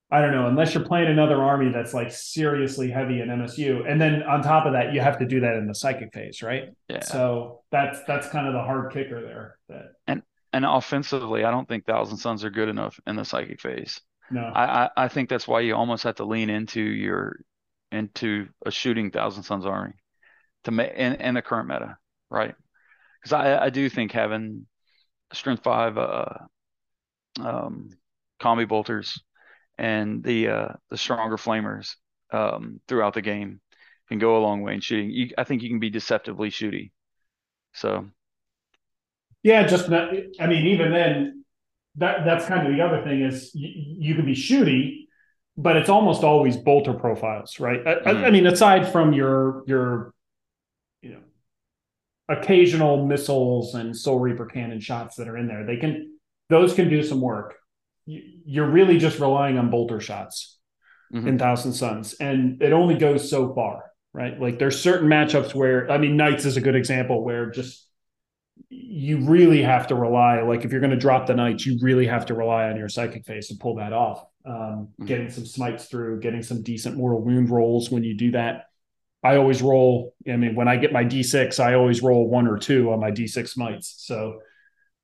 I don't know, unless you're playing another army that's like seriously heavy in MSU. And then on top of that, you have to do that in the psychic phase, right? Yeah. So that's that's kind of the hard kicker there. That and and offensively, I don't think Thousand Sons are good enough in the psychic phase. no. I, I, I think that's why you almost have to lean into your into a shooting Thousand Sons army to make in, in the current meta, right? Because I I do think having strength five uh um combi bolters and the uh, the stronger flamers um, throughout the game can go a long way in shooting. You, I think you can be deceptively shooty. So Yeah, just not, I mean, even then, that that's kind of the other thing is you, you can be shooty, but it's almost always bolter profiles, right? I, I, I Mhm. mean, aside from your your you know occasional missiles and Soul Reaper cannon shots that are in there, they can those can do some work. You, you're really just relying on bolter shots Mhm. in Thousand Sons, and it only goes so far, right? Like there's certain matchups where I mean, Knights is a good example where just you really have to rely like if you're going to drop the knights you really have to rely on your psychic phase to pull that off. Um, Mhm. getting some smites through getting some decent mortal wound rolls when you do that. I always roll i mean when i get my d6 i always roll one or two on my d6 smites. So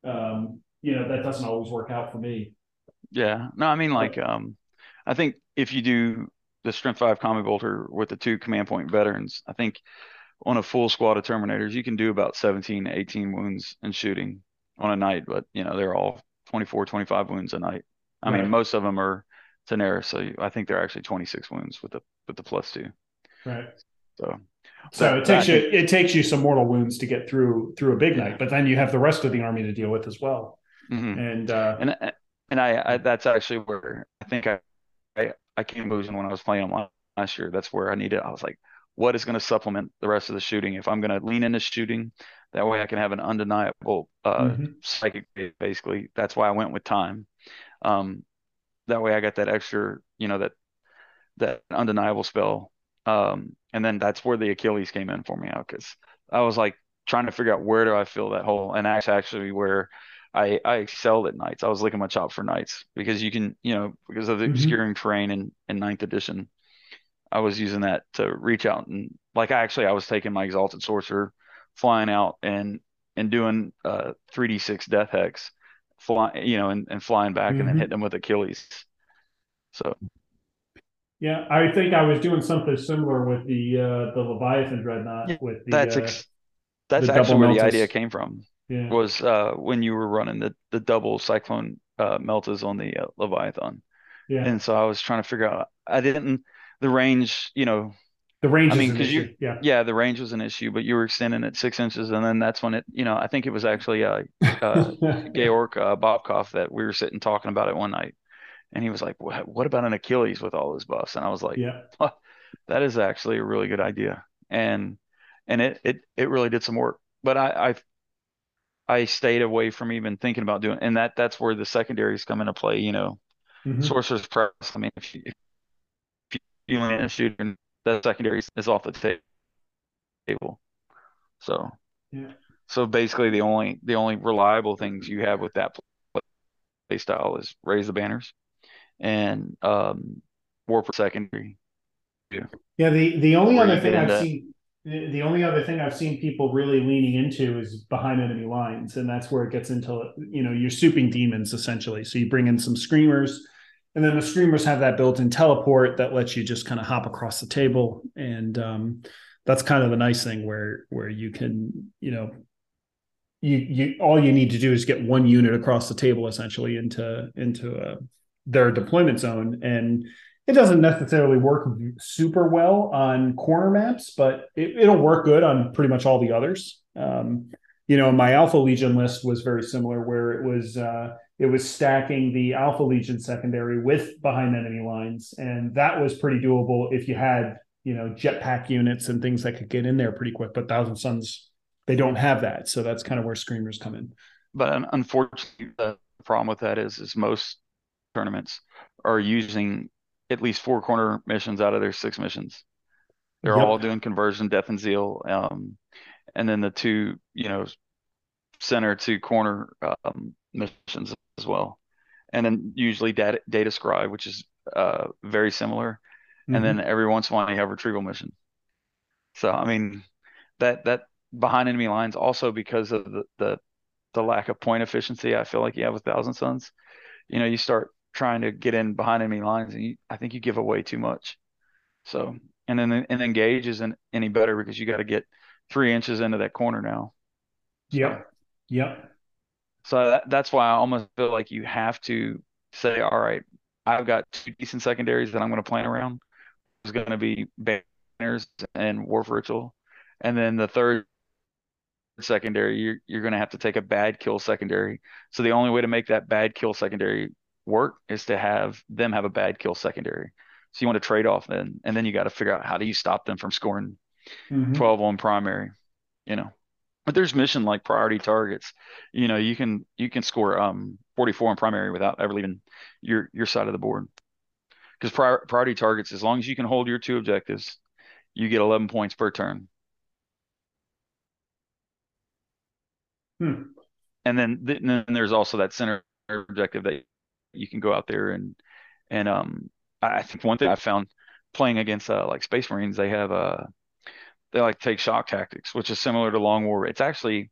um, you know that doesn't always work out for me. Yeah, no, I mean like um, I think if you do the strength five combi bolter with the two command point veterans, I think on a full squad of Terminators you can do about 17, 18 wounds in shooting on a knight, but you know they're all 24, 25 wounds a knight. I Right. mean most of them are Tenera, so I think they're actually 26 wounds with the with the plus two. right So so it takes you it takes you some mortal wounds to get through through a big knight, but then you have the rest of the army to deal with as well mhm. and uh and and I, I that's actually where I think I I, I came losing when I was playing them last year. That's where I needed. I was like, what is going to supplement the rest of the shooting? If I'm going to lean into shooting, that way I can have an undeniable uh, mhm. psychic. Basically, that's why I went with time. Um, that way I got that extra, you know, that that undeniable spell. Um, and then that's where the Achilles came in for me out because I was like trying to figure out where do I fill that hole, and that's actually where I I excelled at knights. I was licking my chop for knights because you can, you know, because of the Mhm. obscuring terrain in in ninth edition. I was using that to reach out and like I actually I was taking my exalted sorcerer, flying out and and doing uh 3d6 death hex, fly you know, and, and flying back and then Mhm. hitting them with Achilles. So Yeah, I think I was doing something similar with the uh the Leviathan dreadnought Yeah, with the that's uh, ex- that's the actually double where the idea came from. yeah. Was uh when you were running the the double cyclone uh meltas on the uh, Leviathan. yeah. And so I was trying to figure out I didn't the range, you know, the range I mean, because you- yeah. yeah, the range was an issue, but you were extending it six inches, and then that's when it, you know, I think it was actually uh, uh, Georg uh, Bobkov that we were sitting talking about it one night, and he was like, "What, what about an Achilles with all those buffs?" And I was like, yeah. "That is actually a really good idea," and and it it it really did some work. But I I I stayed away from even thinking about doing, and that that's where the secondaries come into play. You know, Mhm. Sorcerer's Press. I mean, if you, if you lean in a shooter, the secondary is off the ta- table. So, Yeah. so basically, the only the only reliable things you have with that play style is raise the banners and um, war for secondary. Yeah, the the only Where other thing I've seen the, the only other thing I've seen people really leaning into is behind enemy lines, and that's where it gets into you know you're souping demons essentially. So you bring in some screamers, and then the streamers have that built-in teleport that lets you just kind of hop across the table, and um, that's kind of the nice thing where where you can you know you you all you need to do is get one unit across the table essentially into into uh, their deployment zone and it doesn't necessarily work super well on corner maps, but it, it'll work good on pretty much all the others. Um, you know, my Alpha Legion list was very similar, where it was uh, it was stacking the Alpha Legion secondary with behind enemy lines, and that was pretty doable if you had you know jetpack units and things that could get in there pretty quick. But Thousand Sons they don't have that, so that's kind of where screamers come in. But unfortunately, the problem with that is is most tournaments are using at least four corner missions out of their six missions. They're Yep. all doing conversion, death and zeal. Um, and then the two, you know, center to corner um, missions as well. And then usually data, data scribe, which is uh, very similar. And Mm-hmm. then every once in a while you have retrieval mission. So I mean that that behind enemy lines also because of the the, the lack of point efficiency I feel like you have with Thousand Sons. You know, you start trying to get in behind enemy lines and you, I think you give away too much. So and then and engage isn't any better because you got to get three inches into that corner now. So, Yep. Yep. So that, that's why I almost feel like you have to say, all right, I've got two decent secondaries that I'm going to plan around. It's going to be banners and Warp Ritual. And then the third secondary, you're, you're going to have to take a bad kill secondary. So the only way to make that bad kill secondary work is to have them have a bad kill secondary. So you want to trade off then, and then you got to figure out how do you stop them from scoring Mhm. 12 on primary, you know. But there's mission like priority targets. You know, you can you can score um 44 on primary without ever leaving your your side of the board. Because prior, priority targets, as long as you can hold your two objectives, you get 11 points per turn. Hmm. And then, th- then there's also that center objective that you can go out there and and um I think one thing I found playing against uh, like Space Marines, they have uh they like take shock tactics, which is similar to Long War. It's actually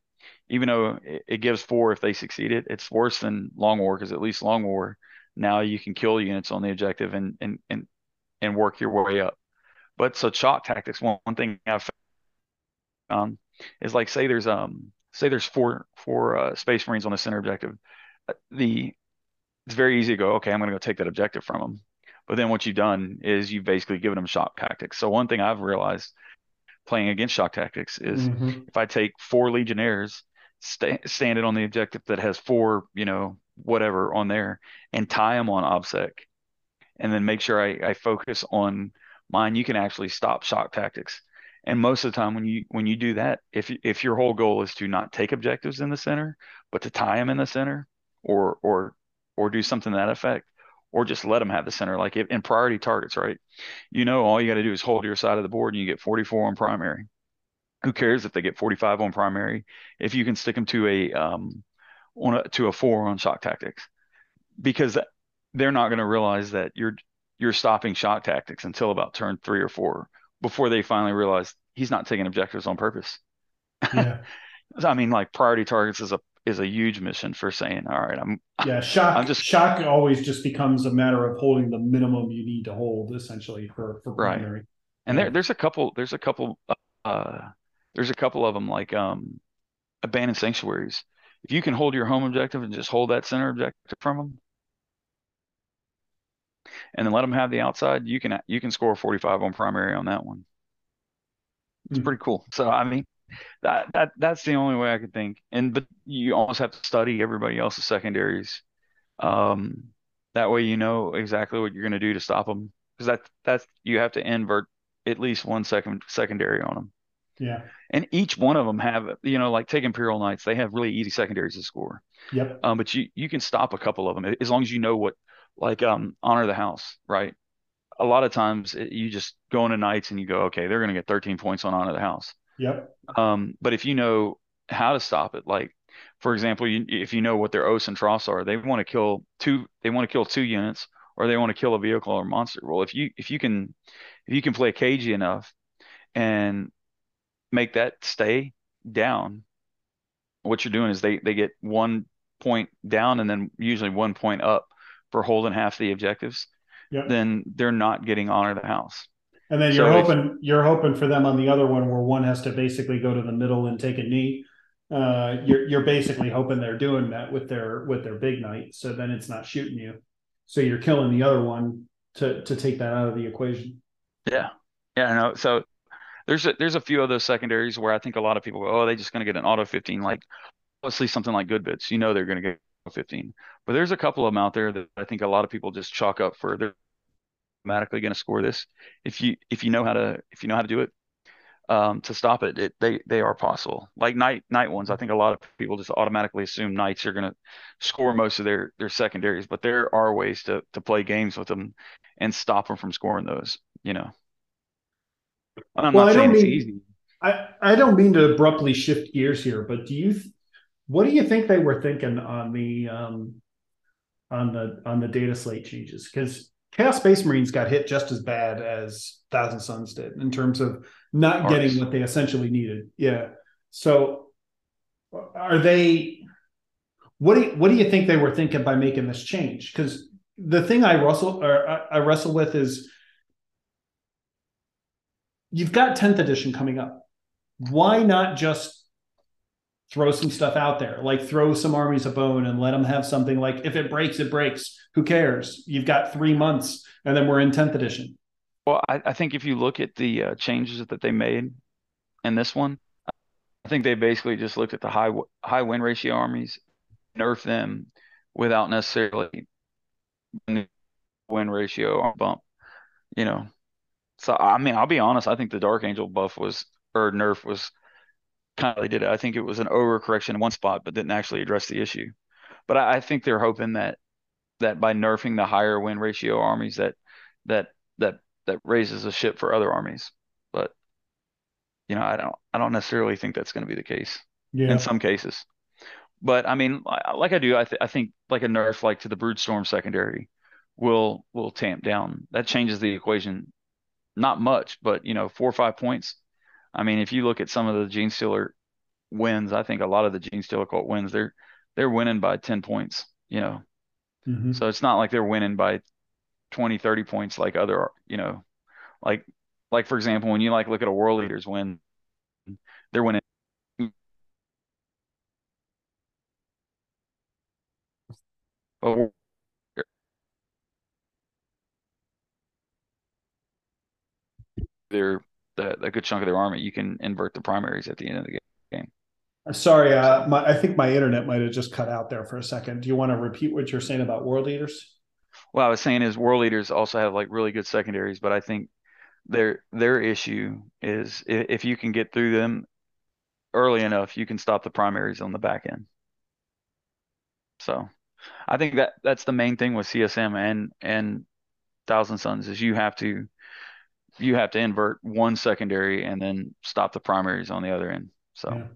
even though it, it gives four if they succeed it, it's worse than Long War because at least Long War now you can kill units on the objective and and and and work your way up. But so shock tactics, one, one thing I've found is like say there's um say there's four four uh, Space Marines on the center objective. Uh, The it's very easy to go, okay, I'm going to go take that objective from them. But then what you've done is you've basically given them shock tactics. So one thing I've realized playing against shock tactics is Mhm. if I take four Legionnaires, sta stand it on the objective that has four, you know, whatever on there, and tie them on OBSEC, and then make sure I, I focus on mine, you can actually stop shock tactics. And most of the time, when you when you do that, if if your whole goal is to not take objectives in the center, but to tie them in the center, or or or do something to that effect, or just let them have the center, like in priority targets, right? You know, all you got to do is hold your side of the board, and you get 44 on primary. Who cares if they get 45 on primary if you can stick them to a um on a, to a four on shock tactics because they're not going to realize that you're you're stopping shock tactics until about turn three or four before they finally realize he's not taking objectives on purpose. Yeah. I mean, like priority targets is a is a huge mission for saying, all right, I'm Yeah. Shock. I'm just- shock always just becomes a matter of holding the minimum you need to hold, essentially, for for primary. Right. and there there's a couple there's a couple uh there's a couple of them like um abandoned sanctuaries. If you can hold your home objective and just hold that center objective from them, and then let them have the outside, you can you can score 45 on primary on that one. It's Hmm. pretty cool. So I mean, that that that's the only way I could think. And but you almost have to study everybody else's secondaries. Um, that way you know exactly what you're going to do to stop them because that that's you have to invert at least one second secondary on them. Yeah. And each one of them have, you know, like take Imperial Knights, they have really easy secondaries to score. Yep. Um, but you you can stop a couple of them as long as you know what, like um, honor the house, right? A lot of times it, you just go into Knights and you go, okay, they're going to get 13 points on honor the house. Yep. Um, but if you know how to stop it, like for example, you, if you know what their Oaths and Troughs are, they want to kill two, they want to kill two units, or they want to kill a vehicle or monster. Well, if you if you can if you can play cagey enough and make that stay down, what you're doing is they they get one point down and then usually one point up for holding half the objectives. Yep. Then they're not getting honor the house. And then you're So hoping you're hoping for them on the other one where one has to basically go to the middle and take a knee. Uh, you're you're basically hoping they're doing that with their with their big knight, so then it's not shooting you. So you're killing the other one to to take that out of the equation. Yeah. Yeah, I know. So there's a, there's a few of those secondaries where I think a lot of people go, oh, they're just going to get an auto 15. Like, obviously something like Good Bits, you know they're going to get 15. But there's a couple of them out there that I think a lot of people just chalk up for they're automatically going to score this. If you if you know how to if you know how to do it, um, to stop it, it they they are possible. Like night night ones, I think a lot of people just automatically assume knights are going to score most of their their secondaries, but there are ways to to play games with them and stop them from scoring those. You know. I'm well, not saying it's mean, easy. I, I don't mean to abruptly shift gears here, but do you what do you think they were thinking on the um on the on the data slate changes? Because Chaos Space Marines got hit just as bad as Thousand Sons did in terms of not getting what they essentially needed. Yeah. So are they what do you, what do you think they were thinking by making this change? Because the thing I wrestle or I wrestle with is you've got 10th edition coming up. Why not just throw some stuff out there? Like throw some armies a bone and let them have something like if it breaks, it breaks. Who cares? You've got three months and then we're in 10th edition. Well, I, I think if you look at the uh, changes that they made in this one, I think they basically just looked at the high high win ratio armies, nerf them without necessarily win ratio or bump. You know, so I mean, I'll be honest. I think the Dark Angel buff was or nerf was kind of did it. I think it was an overcorrection in one spot, but didn't actually address the issue. But I, I think they're hoping that that by nerfing the higher win ratio armies that that that that raises a ship for other armies. But you know, I don't I don't necessarily think that's going to be the case yeah. in some cases. But I mean, like I do, I, th- I think like a nerf like to the Broodstorm secondary will will tamp down. That changes the equation, not much, but you know, four or five points. I mean, if you look at some of the Genestealer wins, I think a lot of the Genestealer cult wins, they're they're winning by ten points. You know, mm-hmm. so it's not like they're winning by 20, 30 points like other, you know, like like for example, when you like look at a World Eaters win, they're winning Oh, their the, a good chunk of their army, you can invert the primaries at the end of the game. Sorry, uh, my, I think my internet might have just cut out there for a second. Do you want to repeat what you're saying about World Eaters? What I was saying is World Eaters also have like really good secondaries, but I think their their issue is if, if you can get through them early enough, you can stop the primaries on the back end. So I think that that's the main thing with CSM and and Thousand Sons is you have to you have to invert one secondary and then stop the primaries on the other end. So, yeah.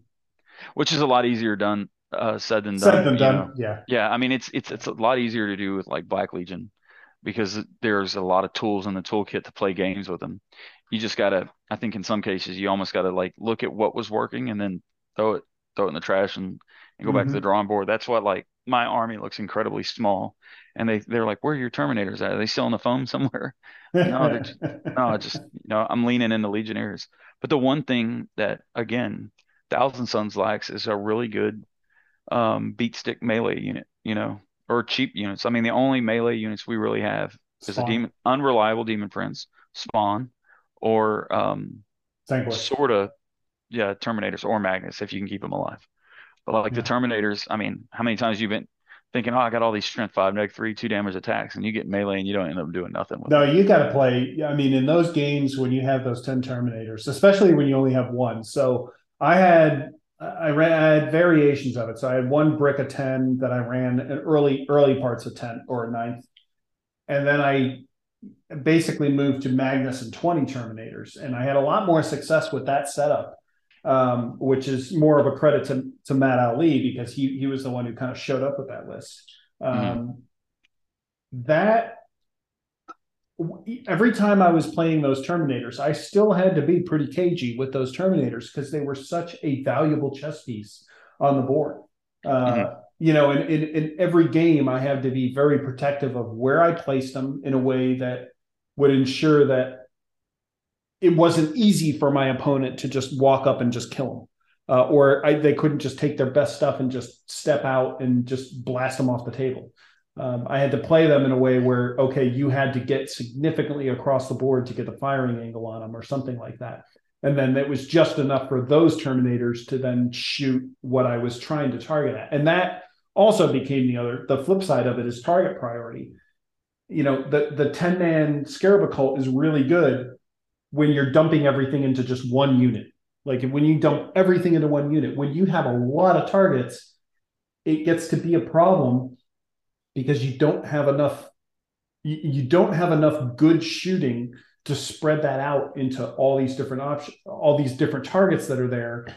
which is a lot easier done uh, said than said done. Said than done. Know? Yeah. Yeah. I mean, it's it's it's a lot easier to do with like Black Legion because there's a lot of tools in the toolkit to play games with them. You just gotta. I think in some cases you almost gotta like look at what was working and then throw it throw it in the trash and, and go mm-hmm. back to the mm-hmm. drawing board. That's what like my army looks incredibly small. And they they're like, where are your Terminators at? Are they still in the phone somewhere? no, just, no, just you know, I'm leaning into Legionnaires. But the one thing that again, Thousand Sons lacks is a really good um, beat stick melee unit, you know, or cheap units. I mean, the only melee units we really have Spawn. is a demon, unreliable demon prince, spawn, or um, sort of, yeah, Terminators or Magnus if you can keep them alive. But like yeah. the Terminators, I mean, how many times you've been thinking, oh, I got all these strength five, neg three, two damage attacks, and you get melee and you don't end up doing nothing with no, it. you got to play. I mean, in those games when you have those 10 Terminators, especially when you only have one. So I had, I ran, I had variations of it. So I had one brick of 10 that I ran in early, early parts of 10 or a ninth. And then I basically moved to Magnus and 20 Terminators. And I had a lot more success with that setup um, which is more of a credit to, to Matt Ali because he he was the one who kind of showed up with that list. Um, mm-hmm. That every time I was playing those Terminators, I still had to be pretty cagey with those Terminators because they were such a valuable chess piece on the board. Uh, mm-hmm. You know, in, in, in every game, I have to be very protective of where I place them in a way that would ensure that it wasn't easy for my opponent to just walk up and just kill him. Uh, or I, they couldn't just take their best stuff and just step out and just blast them off the table. Um, I had to play them in a way where, okay, you had to get significantly across the board to get the firing angle on them or something like that. And then it was just enough for those Terminators to then shoot what I was trying to target at. And that also became the other, the flip side of it is target priority. You know, the, the 10 man Scarab Occult is really good when you're dumping everything into just one unit. Like when you dump everything into one unit, when you have a lot of targets, it gets to be a problem because you don't have enough you, don't have enough good shooting to spread that out into all these different options, all these different targets that are there.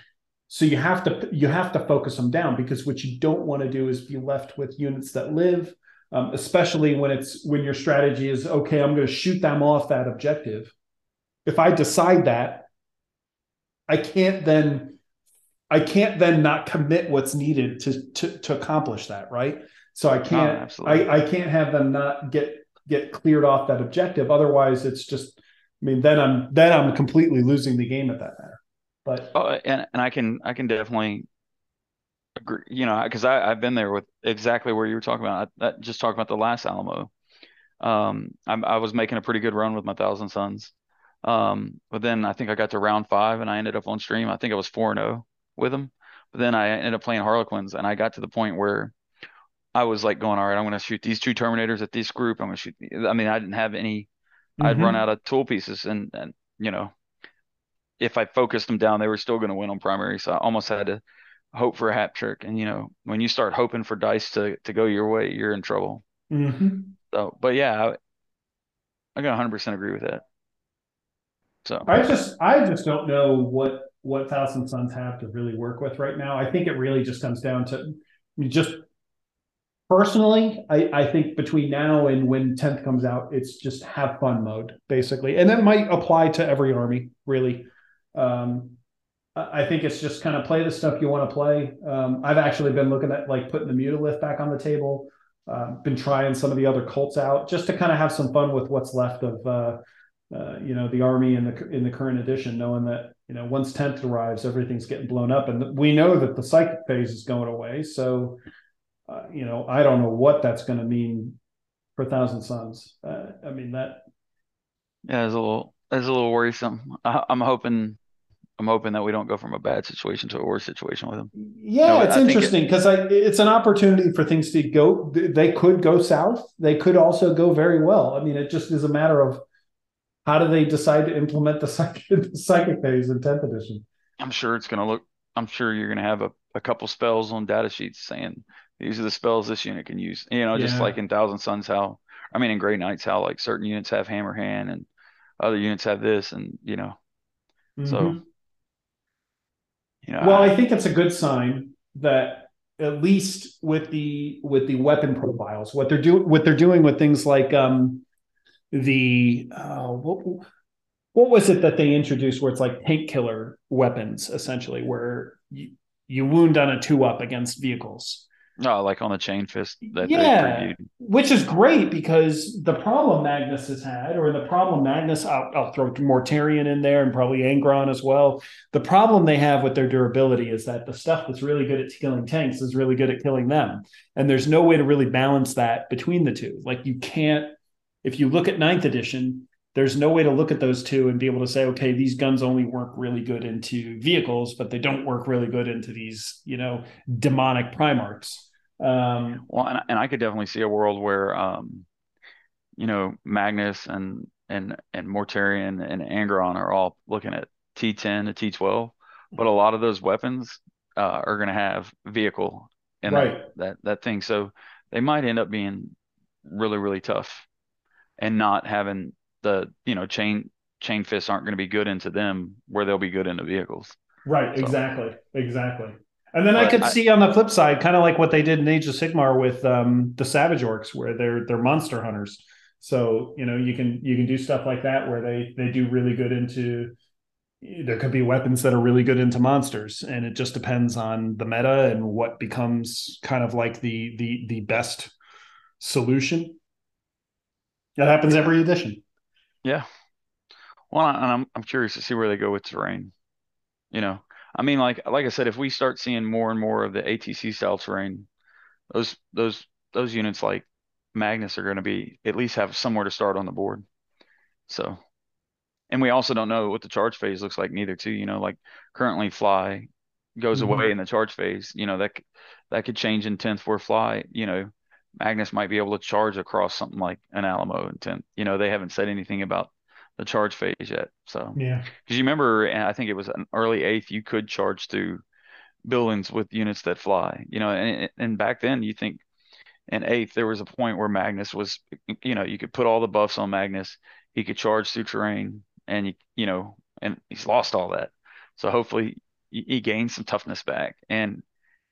So you have to you have to focus them down because what you don't want to do is be left with units that live, um, especially when it's when your strategy is okay. I'm going to shoot them off that objective. If I decide that, I can't then I can't then not commit what's needed to to, to accomplish that, right? So I can't oh, I, I can't have them not get get cleared off that objective. Otherwise, it's just I mean then I'm then I'm completely losing the game at that matter. But oh, and and I can I can definitely agree. You know, because I I've been there with exactly where you were talking about. I, I just talking about the last Alamo. Um, I, I was making a pretty good run with my Thousand Sons. Um, but then I think I got to round five and I ended up on stream. I think I was four and zero oh with them. But then I ended up playing Harlequins and I got to the point where I was like going, all right, I'm going to shoot these two Terminators at this group. I'm going to shoot. I mean, I didn't have any. Mm-hmm. I'd run out of tool pieces, and and you know, if I focused them down, they were still going to win on primary. So I almost had to hope for a hat trick. And you know, when you start hoping for dice to to go your way, you're in trouble. Mm-hmm. So, but yeah, I, I can 100 percent agree with that. So I just I just don't know what what Thousand Sons have to really work with right now. I think it really just comes down to just personally, I, I think between now and when 10th comes out, it's just have fun mode, basically. And that might apply to every army, really. Um, I think it's just kind of play the stuff you want to play. Um, I've actually been looking at like putting the Mutalith back on the table. Uh, been trying some of the other cults out just to kind of have some fun with what's left of uh, uh, you know the army in the in the current edition, knowing that you know once tenth arrives, everything's getting blown up, and we know that the psychic phase is going away. So uh, you know, I don't know what that's going to mean for Thousand Sons. Uh, I mean that. Yeah, it's a little, it's a little worrisome. I, am hoping, I'm hoping that we don't go from a bad situation to a worse situation with them. Yeah, it's I interesting because it, it's an opportunity for things to go. They could go south. They could also go very well. I mean, it just is a matter of how do they decide to implement the psychic, psychic phase in tenth edition. I'm sure it's going to look. I'm sure you're going to have a, a couple spells on data sheets saying these are the spells this unit can use. You know, yeah. just like in Thousand Sons, how I mean in Grey Knights, how like certain units have Hammer Hand and other units have this, and you know, mm-hmm. so you know. Well, I, I think it's a good sign that at least with the with the weapon profiles, what they're doing, what they're doing with things like um the uh, what what was it that they introduced where it's like tank killer weapons essentially where you, you wound on a two up against vehicles Oh, like on the chain fist that yeah, which is great because the problem Magnus has had, or the problem Magnus, I'll, I'll throw Mortarion in there and probably Angron as well. The problem they have with their durability is that the stuff that's really good at killing tanks is really good at killing them, and there's no way to really balance that between the two. Like you can't, if you look at ninth edition, there's no way to look at those two and be able to say, okay, these guns only work really good into vehicles, but they don't work really good into these, you know, demonic primarchs. Um, well, and, and I could definitely see a world where, um, you know, Magnus and and and Mortarion and Angron are all looking at T10 to T12, but a lot of those weapons uh, are going to have vehicle and right. that, that that thing, so they might end up being really really tough, and not having the you know chain chain fists aren't going to be good into them where they'll be good into vehicles. Right. So. Exactly. Exactly. And then but I could I, see on the flip side, kind of like what they did in Age of Sigmar with um, the Savage Orcs, where they're they're monster hunters. So you know you can you can do stuff like that where they they do really good into. There could be weapons that are really good into monsters, and it just depends on the meta and what becomes kind of like the the the best solution. That happens every edition. Yeah. Well, and I'm I'm curious to see where they go with terrain. You know, I mean, like like I said, if we start seeing more and more of the ATC style terrain, those those those units like Magnus are going to be at least have somewhere to start on the board. So, and we also don't know what the charge phase looks like neither. Too, you know, like currently fly goes mm-hmm. away in the charge phase. You know that that could change in tenth for fly. You know, Magnus might be able to charge across something like an Alamo in tenth. You know, they haven't said anything about the charge phase yet. So yeah, because you remember, I think it was an early eighth, you could charge through buildings with units that fly. You know, and and back then you think in eighth, there was a point where Magnus was, you know, you could put all the buffs on Magnus. He could charge through terrain, and you, you know, and he's lost all that. So hopefully he gains some toughness back, and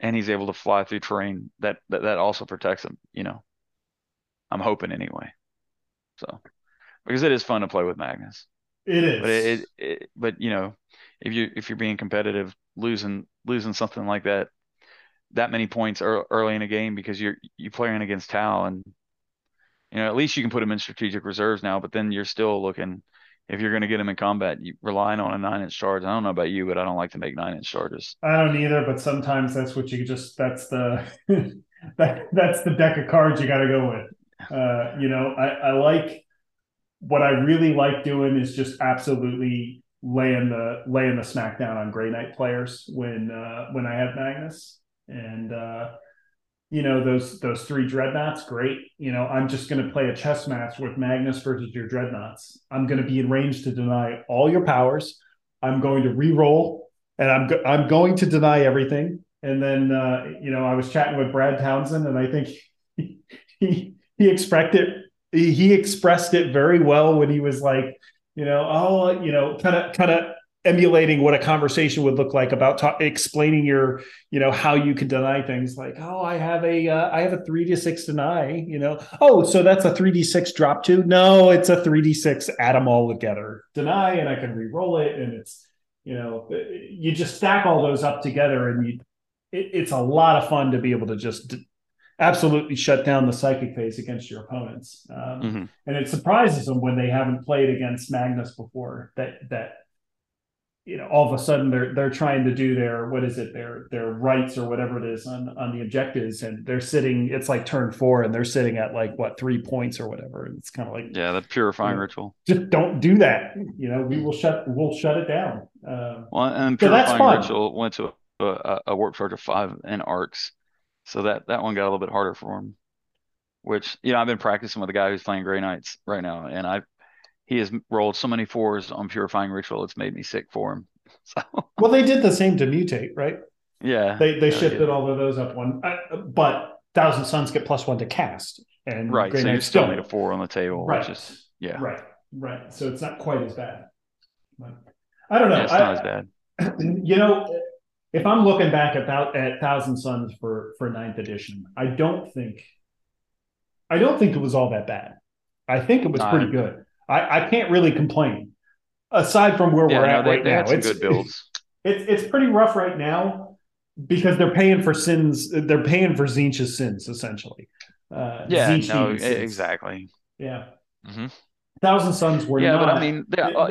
and he's able to fly through terrain that that, that also protects him. You know, I'm hoping anyway. So because it is fun to play with Magnus. It is. But it, it, it, but you know, if you if you're being competitive, losing losing something like that, that many points early in a game because you're you playing against Tau and you know at least you can put him in strategic reserves now, but then you're still looking if you're going to get him in combat, you relying on a nine inch charge. I don't know about you, but I don't like to make nine inch charges. I don't either, but sometimes that's what you just that's the that that's the deck of cards you got to go with. Uh, you know, I, I like what I really like doing is just absolutely laying the laying the smackdown on Grey Knight players when uh, when I have Magnus and uh, you know those those three dreadnoughts great. You know i'm just going to play a chess match with magnus versus your dreadnoughts. I'm going to be in range to deny all your powers. I'm going to re-roll and i'm go- i'm going to deny everything. And then uh, you know i was chatting with brad townsend and i think he he, he he, he expressed it very well when he was like you know oh you know kind of kind of emulating what a conversation would look like about ta- explaining your you know how you can deny things like oh i have a uh, I have a 3d6 deny you know? Oh so that's a 3d6 drop two no it's a 3d6 add them all together deny and i can re-roll it and it's you know you just stack all those up together and you it, it's a lot of fun to be able to just absolutely shut down the psychic phase against your opponents. Um, mm-hmm. and it surprises them when they haven't played against magnus before that that you know all of a sudden they're they're trying to do their what is it? Their their rights or whatever it is on on the objectives and they're sitting it's like turn four and they're sitting at like what three points or whatever and it's kind of like yeah the purifying you know, ritual. just don't do that you know we will shut we'll shut it down um, well and purifying so ritual went to a, a warp charge of five in arks so that that one got a little bit harder for him which you know i've been practicing with a guy who's playing gray knights right now and i he has rolled so many fours on purifying ritual it's made me sick for him. So well they did the same to mutate right? Yeah. They they yeah, shifted all of those up one uh, but thousand sons get plus one to cast and right so you still need a four on the table right. which is yeah. Right right. So it's not quite as bad. But i don't know. Yeah, it's I, not as bad. You know if i'm looking back at at thousand sons for for ninth edition i don't think i don't think it was all that bad. I think it was pretty good I, I can't really complain. Aside from where yeah, we're no, at they, right they now, it's good builds. It's it's pretty rough right now because they're paying for sins. They're paying for Tzeentch's sins essentially. Uh, yeah, no, exactly. Yeah. Mm-hmm. Thousand Sons were yeah, not, but I mean, they, uh,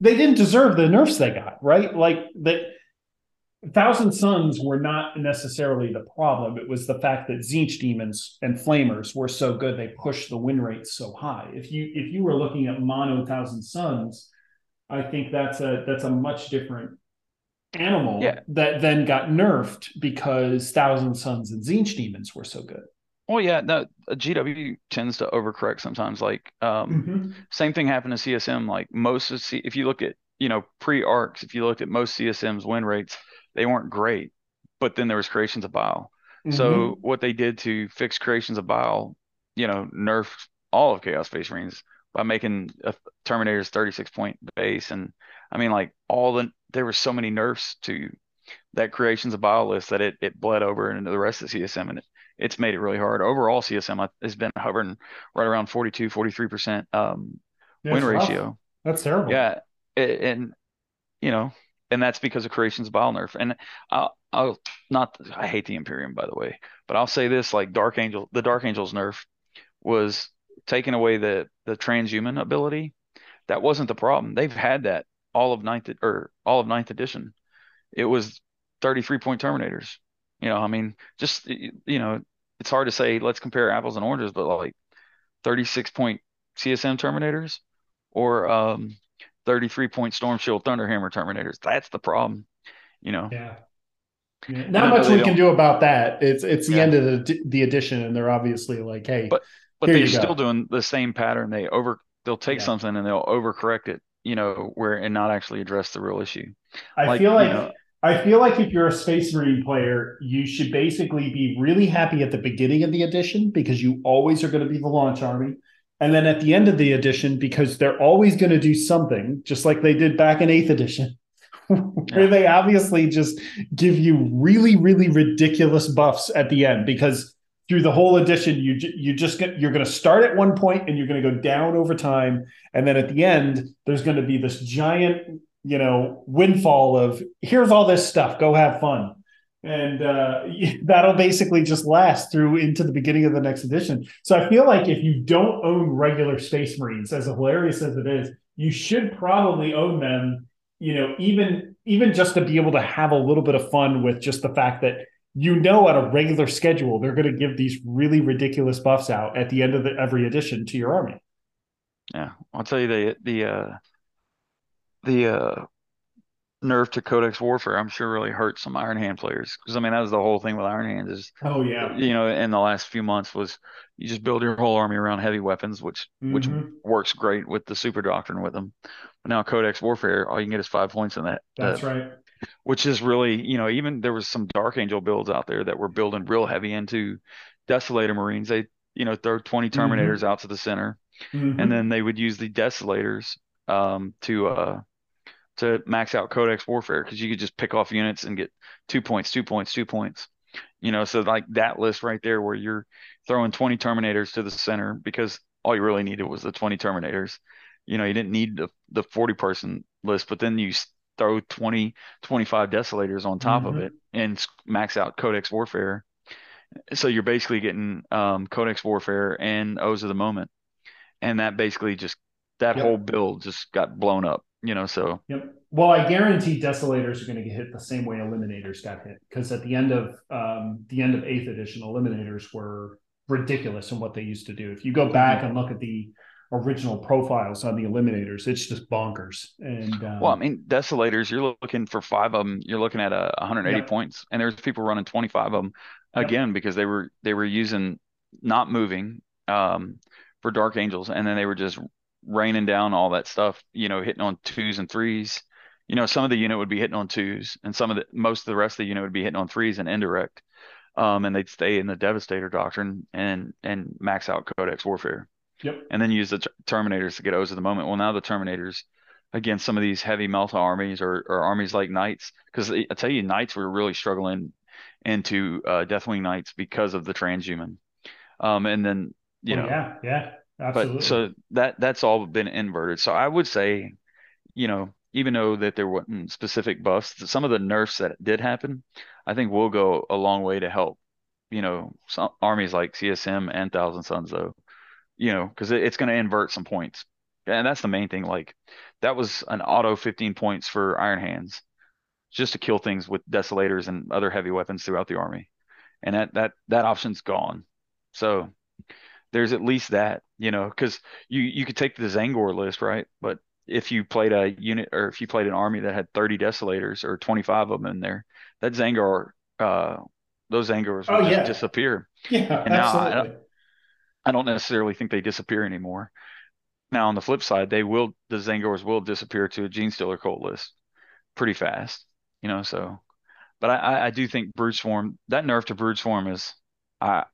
they, didn't deserve the nerfs they got, right? Like that. Thousand Sons were not necessarily the problem. It was the fact that Tzeentch demons and flamers were so good they pushed the win rates so high. If you if you were looking at mono Thousand Sons, I think that's a that's a much different animal yeah. that then got nerfed because Thousand Sons and Tzeentch demons were so good. Oh yeah, no, GW tends to overcorrect sometimes. Like, um, mm-hmm. same thing happened to CSM. Like most of C- if you look at you know pre arks, if you looked at most CSM's win rates, they weren't great. But then there was creations of bile. Mm-hmm. So what they did to fix creations of bile, you know, nerfed all of Chaos Space Marines by making a Terminator's 36 point base. And I mean, like all the there were so many nerfs to that creations of bile list that it it bled over into the rest of CSM and it, it's made it really hard. Overall, CSM has been hovering right around 42, 43 percent um, win ratio. Rough. That's terrible. Yeah, and you know and that's because of creation's bile nerf. And I'll, I'll not I hate the Imperium by the way, but I'll say this: like Dark Angel, the Dark Angel's nerf was taking away the the transhuman ability. That wasn't the problem. They've had that all of ninth or all of ninth edition. It was 33 point terminators. You know, I mean, just you know, it's hard to say let's compare apples and oranges, but like 36 point CSM terminators or um 33 point Storm Shield Thunderhammer Terminators. That's the problem, you know. Yeah. yeah. Not much we can do about that. It's it's the yeah. end of the the edition, and they're obviously like, hey, but but they're still go. doing the same pattern. They over they'll take yeah. something and they'll overcorrect it, you know, where and not actually address the real issue. I like, feel like you know, I feel like if you're a Space Marine player, you should basically be really happy at the beginning of the edition because you always are going to be the launch army. And then at the end of the edition, because they're always going to do something, just like they did back in 8th edition, where they obviously just give you really, really ridiculous buffs at the end because through the whole edition, you you just get you're going to start at one point and you're going to go down over time, and then at the end, there's going to be this giant you know windfall of here's all this stuff go have fun and uh, that'll basically just last through into the beginning of the next edition. So i feel like if you don't own regular space marines as hilarious as it is you should probably own them you know even even just to be able to have a little bit of fun with just the fact that you know at a regular schedule they're going to give these really ridiculous buffs out at the end of the, every edition to your army. Yeah i'll tell you the the uh the uh, nerf to Codex Warfare, I'm sure really hurt some Iron Hand players because I mean that was the whole thing with Iron Hands is oh yeah you know in the last few months was you just build your whole army around heavy weapons which mm-hmm. which works great with the Super Doctrine with them, but now Codex Warfare all you can get is five points in that. That's right. Which is really you know even there was some Dark Angel builds out there that were building real heavy into Desolator Marines. They you know throw 20 mm-hmm. Terminators mm-hmm. out to the center, mm-hmm. and then they would use the Desolators um, to uh, to max out Codex Warfare because you could just pick off units and get two points, two points, two points. You know, so like that list right there where you're throwing 20 Terminators to the center because all you really needed was the 20 Terminators. You know, you didn't need the, the 40 person list, but then you throw 20, 25 Desolators on top mm-hmm. of it and max out Codex Warfare. So you're basically getting um, Codex Warfare and Oaths of the Moment. And that basically just, that yep. whole build just got blown up you know, so. Yep. Well, I guarantee Desolators are going to get hit the same way Eliminators got hit because at the end of um, the end of Eighth Edition, Eliminators were ridiculous in what they used to do. If you go back and look at the original profiles on the Eliminators, it's just bonkers. And um, well, I mean, Desolators, you're looking for five of them. You're looking at a 180 yep. points, and there's people running 25 of them again yep. because they were they were using not moving um, for Dark Angels, and then they were just raining down all that stuff, you know, hitting on twos and threes. You know, some of the unit would be hitting on twos, and some of the most of the rest of the unit would be hitting on threes and indirect. Um, and they'd stay in the Devastator doctrine and and max out Codex Warfare. Yep. And then use the Terminators to get Oaths of the moment. Well, now the Terminators against some of these heavy Melta armies or, or armies like Knights, because I tell you, Knights were really struggling into uh, Deathwing Knights because of the transhuman. Um, and then you oh, know, yeah, yeah, Absolutely. But so that that's all been inverted. So I would say, you know, even though that there weren't specific buffs, some of the nerfs that did happen, I think will go a long way to help. You know, some armies like CSM and Thousand Sons though, you know, because it, it's going to invert some points, and that's the main thing. Like that was an auto 15 points for Iron Hands, just to kill things with Desolators and other heavy weapons throughout the army, and that that that option's gone. So there's at least that, you know, because you you could take the Tzaangor list, right? But if you played a unit or if you played an army that had 30 desolators or 25 of them in there, that Tzaangor, uh, those Tzaangors would oh, yeah. disappear. Yeah, and now absolutely. I don't, I don't necessarily think they disappear anymore. Now on the flip side, they will the Tzaangors will disappear to a Genestealer cult list pretty fast, you know. So, but I, I do think Brood Swarm that nerf to Brood Swarm is I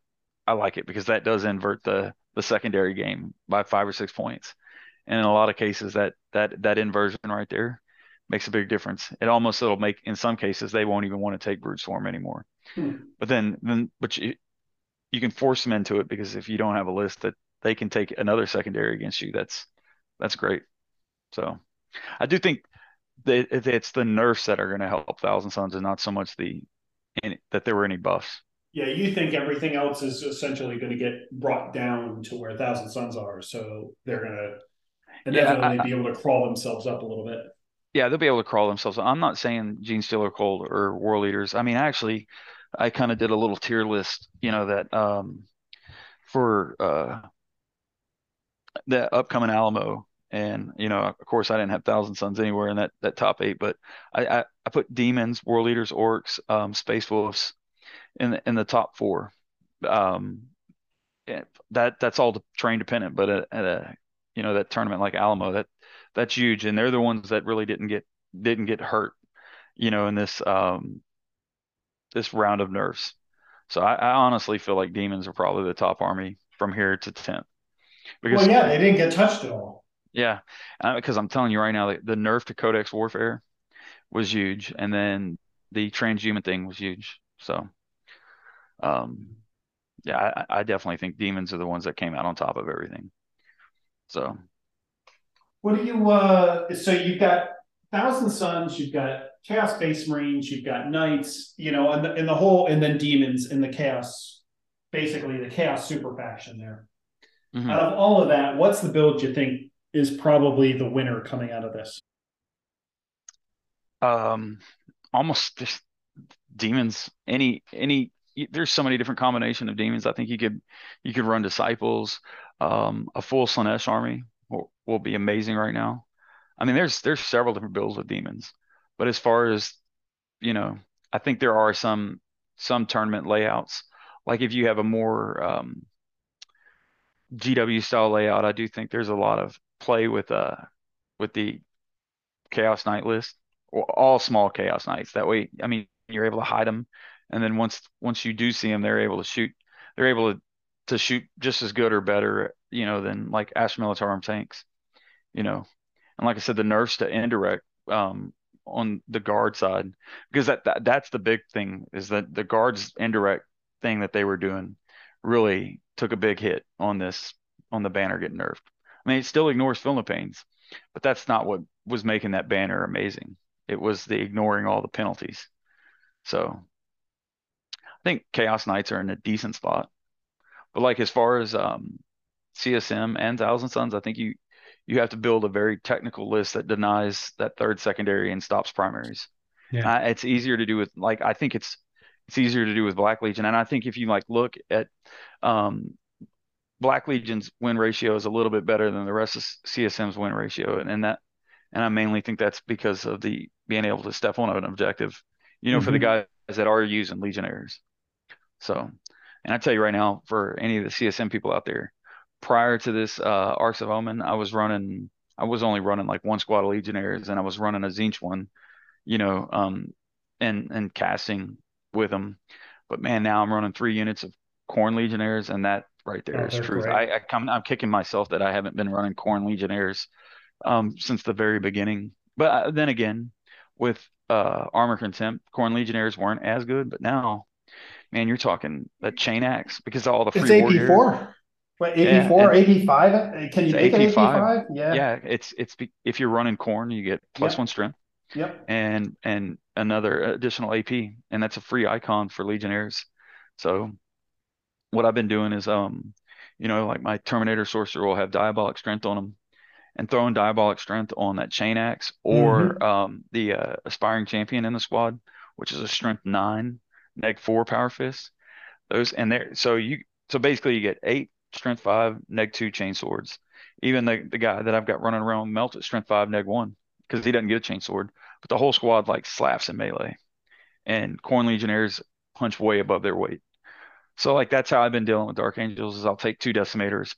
I like it because that does invert the the secondary game by five or six points. And in a lot of cases, that that that inversion right there makes a big difference. It almost it'll make in some cases they won't even want to take Brood Swarm anymore. Hmm. But then then but you you can force them into it because if you don't have a list that they can take another secondary against you, that's that's great. So I do think that it's the nerfs that are going to help Thousand Sons and not so much the any, that there were any buffs. Yeah, you think everything else is essentially going to get brought down to where Thousand Sons are, so they're going to inevitably yeah, I, be able to crawl themselves up a little bit. Yeah, they'll be able to crawl themselves. Up. I'm not saying Genestealer Cult or Cold or War Leaders. I mean, actually, I kind of did a little tier list, you know, that um, for uh, the upcoming Alamo, and you know, of course, I didn't have Thousand Sons anywhere in that that top eight, but I I, I put Demons, War Leaders, Orks, um, Space Wolves in the, in the top four. Um, that that's all train dependent, but at, at, a you know that tournament like Alamo, that that's huge, and they're the ones that really didn't get didn't get hurt. you know, in this um this round of nerves. So I, I honestly feel like demons are probably the top army from here to 10th. Because well, yeah, they didn't get touched at all. Yeah, because I'm telling you right now, the, the nerf to Codex Warfare was huge, and then the transhuman thing was huge. So, um, yeah, I, I definitely think demons are the ones that came out on top of everything. So, what do you? uh So you've got Thousand Sons, you've got Chaos Space Marines, you've got Knights, you know, and the, and the whole, and then Demons in the Chaos, basically the Chaos super faction there. Mm-hmm. Out of all of that, what's the build you think is probably the winner coming out of this? Um, almost just demons. Any any. There's so many different combination of demons. I think you could you could run disciples. Um, a full Slaanesh army will, will be amazing right now. I mean, there's there's several different builds with demons, but as far as you know, I think there are some some tournament layouts. Like if you have a more um, GW style layout, I do think there's a lot of play with uh with the Chaos Knight list, or all small Chaos Knights. That way, I mean, you're able to hide them, and then once once you do see them, they're able to shoot. They're able to to shoot just as good or better, you know, than like Astra Militarum tanks, you know. And like I said, the nerfs to indirect um, on the guard side, because that, that that's the big thing is that the guards indirect thing that they were doing really took a big hit on this on the banner getting nerfed. I mean, it still ignores Philippians, but that's not what was making that banner amazing. It was the ignoring all the penalties. So I think Chaos Knights are in a decent spot. But like as far as um, CSM and Thousand Sons, I think you you have to build a very technical list that denies that third secondary and stops primaries. Yeah. Uh, it's easier to do with like I think it's it's easier to do with Black Legion, and I think if you like look at um, Black Legion's win ratio is a little bit better than the rest of CSM's win ratio, and, and that, and I mainly think that's because of the being able to step on an objective, you know, mm-hmm. for the mm-hmm. guys that are using Legionnaires. So, and I tell you right now, for any of the CSM people out there, prior to this uh, Arks of Omen, I was running, I was only running like one squad of Legionnaires, and I was running a Tzeentch one, you know, um, and and casting with them. But man, now I'm running three units of Khorne Legionnaires, and that right there is truth. I, I come, I'm kicking myself that I haven't been running Khorne Legionnaires um, since the very beginning. But uh, then again, with uh, Armor Contempt, Khorne Legionnaires weren't as good, but now, man, you're talking a chain axe because all the free it's AP four. Wait, AP four, AP five? Can you make AP five? Yeah, yeah. It's it's if you're running Khorne, you get plus yep. one strength. Yep. And and another additional AP, and that's a free icon for Legionnaires. So what I've been doing is, um, you know, like my Terminator Sorcerer will have Diabolic Strength on them, and throwing Diabolic Strength on that Chain Axe or mm-hmm. um, the uh, Aspiring Champion in the squad, which is a Strength nine, Neg four Power fists. Those and there, so you so basically you get eight Strength five, Neg two Chain Swords. Even the the guy that I've got running around melted Strength five, Neg one because he doesn't get a Chain Sword, but the whole squad like slaps in melee, and Khorne Legionnaires punch way above their weight. So like that's how I've been dealing with Dark Angels is I'll take two decimators,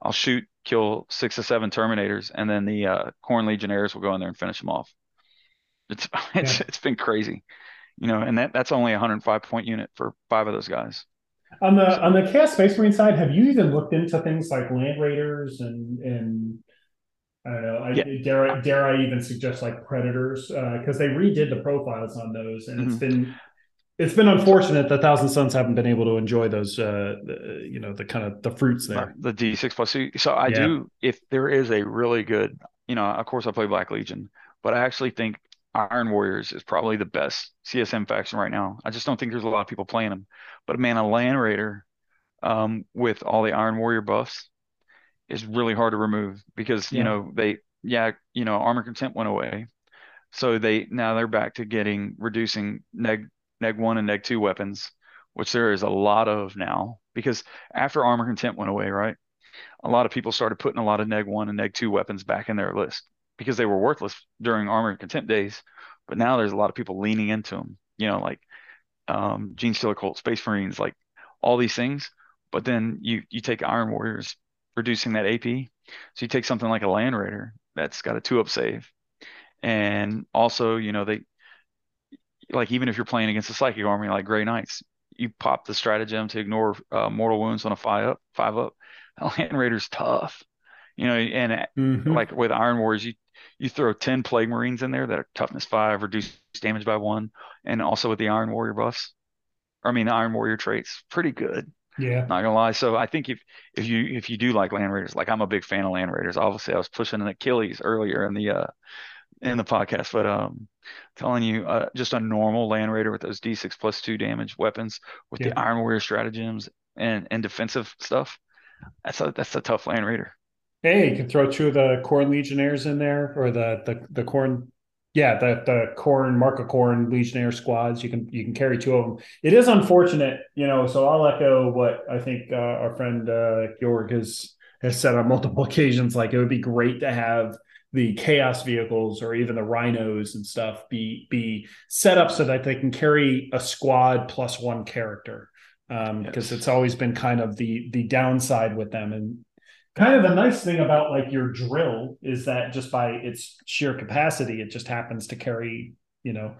I'll shoot, kill six or seven Terminators, and then the uh, Khorne Legionnaires will go in there and finish them off. It's it's yeah. it's been crazy, you know, and that that's only a 105 point unit for five of those guys. On the so, on the Chaos Space Marine side, have you even looked into things like Land Raiders and and I don't know. I, yeah. Dare I, dare I even suggest like Predators because uh, they redid the profiles on those, and mm-hmm. it's been it's been unfortunate that Thousand Sons haven't been able to enjoy those, uh, the, you know, the kind of the fruits there. The D six plus. So I yeah. do. If there is a really good, you know, of course I play Black Legion, but I actually think Iron Warriors is probably the best CSM faction right now. I just don't think there's a lot of people playing them. But man, a Land Raider um, with all the Iron Warrior buffs is really hard to remove because yeah. you know they, yeah, you know, Armor Contempt went away, so they now they're back to getting reducing neg neg one and neg two weapons, which there is a lot of now because after armor contempt went away, right? A lot of people started putting a lot of neg one and neg two weapons back in their list because they were worthless during armor and contempt days. But now there's a lot of people leaning into them, you know, like um, Genestealer Cult, Space Marines, like all these things. But then you you take Iron Warriors, reducing that AP. So you take something like a Land Raider that's got a two up save, and also you know they like even if you're playing against a psychic army like Grey Knights, you pop the stratagem to ignore uh, mortal wounds on a five up, five up. Land Raider's tough, you know, and mm-hmm. like with Iron Warriors, you you throw ten Plague Marines in there that are toughness five, reduce damage by one, and also with the Iron Warrior buffs, I mean the Iron Warrior traits, pretty good. Yeah, not gonna lie. So I think if if you if you do like Land Raiders, like I'm a big fan of Land Raiders. Obviously, I was pushing an Achilles earlier in the uh in the podcast, but um, telling you uh, just a normal Land Raider with those D6 plus two damage weapons with yeah. the Iron Warrior stratagems and and defensive stuff. That's a that's a tough Land Raider. Hey, you can throw two of the Khorne Legionnaires in there, or the the the Khorne yeah, the the Khorne, Mark of Khorne Legionnaire squads. You can you can carry two of them. It is unfortunate, you know. So I'll echo what I think uh, our friend uh, Georg has has said on multiple occasions. Like it would be great to have the chaos vehicles or even the rhinos and stuff be be set up so that they can carry a squad plus one character because um, yes. it's always been kind of the the downside with them and kind of the nice thing about like your drill is that just by its sheer capacity, it just happens to carry, you know,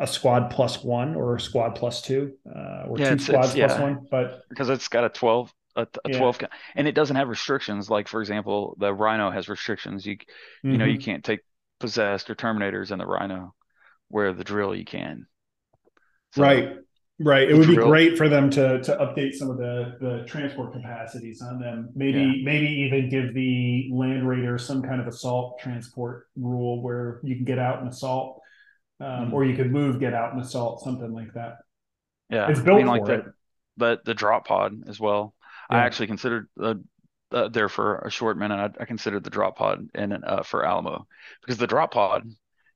a, squad plus one or a squad plus two, uh, or yeah, two squads plus yeah. one. But because it's got a 12, a, a yeah. 12, and it doesn't have restrictions. Like, for example, the Rhino has restrictions. You, you mm-hmm. know, you mm-hmm. can't take possessed or terminators in the Rhino, where the drill you can. So, right. Right. It would be great for them to to update some of the the transport capacities on them. Maybe yeah. maybe even give the Land Raider some kind of assault transport rule where you can get out and assault, um, mm-hmm. or you could move, get out and assault, something like that. Yeah, it's built I mean, like for it. The, the drop pod as well. Yeah. I actually considered the uh, there for a short minute. I, I considered the drop pod and uh, for Alamo because the drop pod,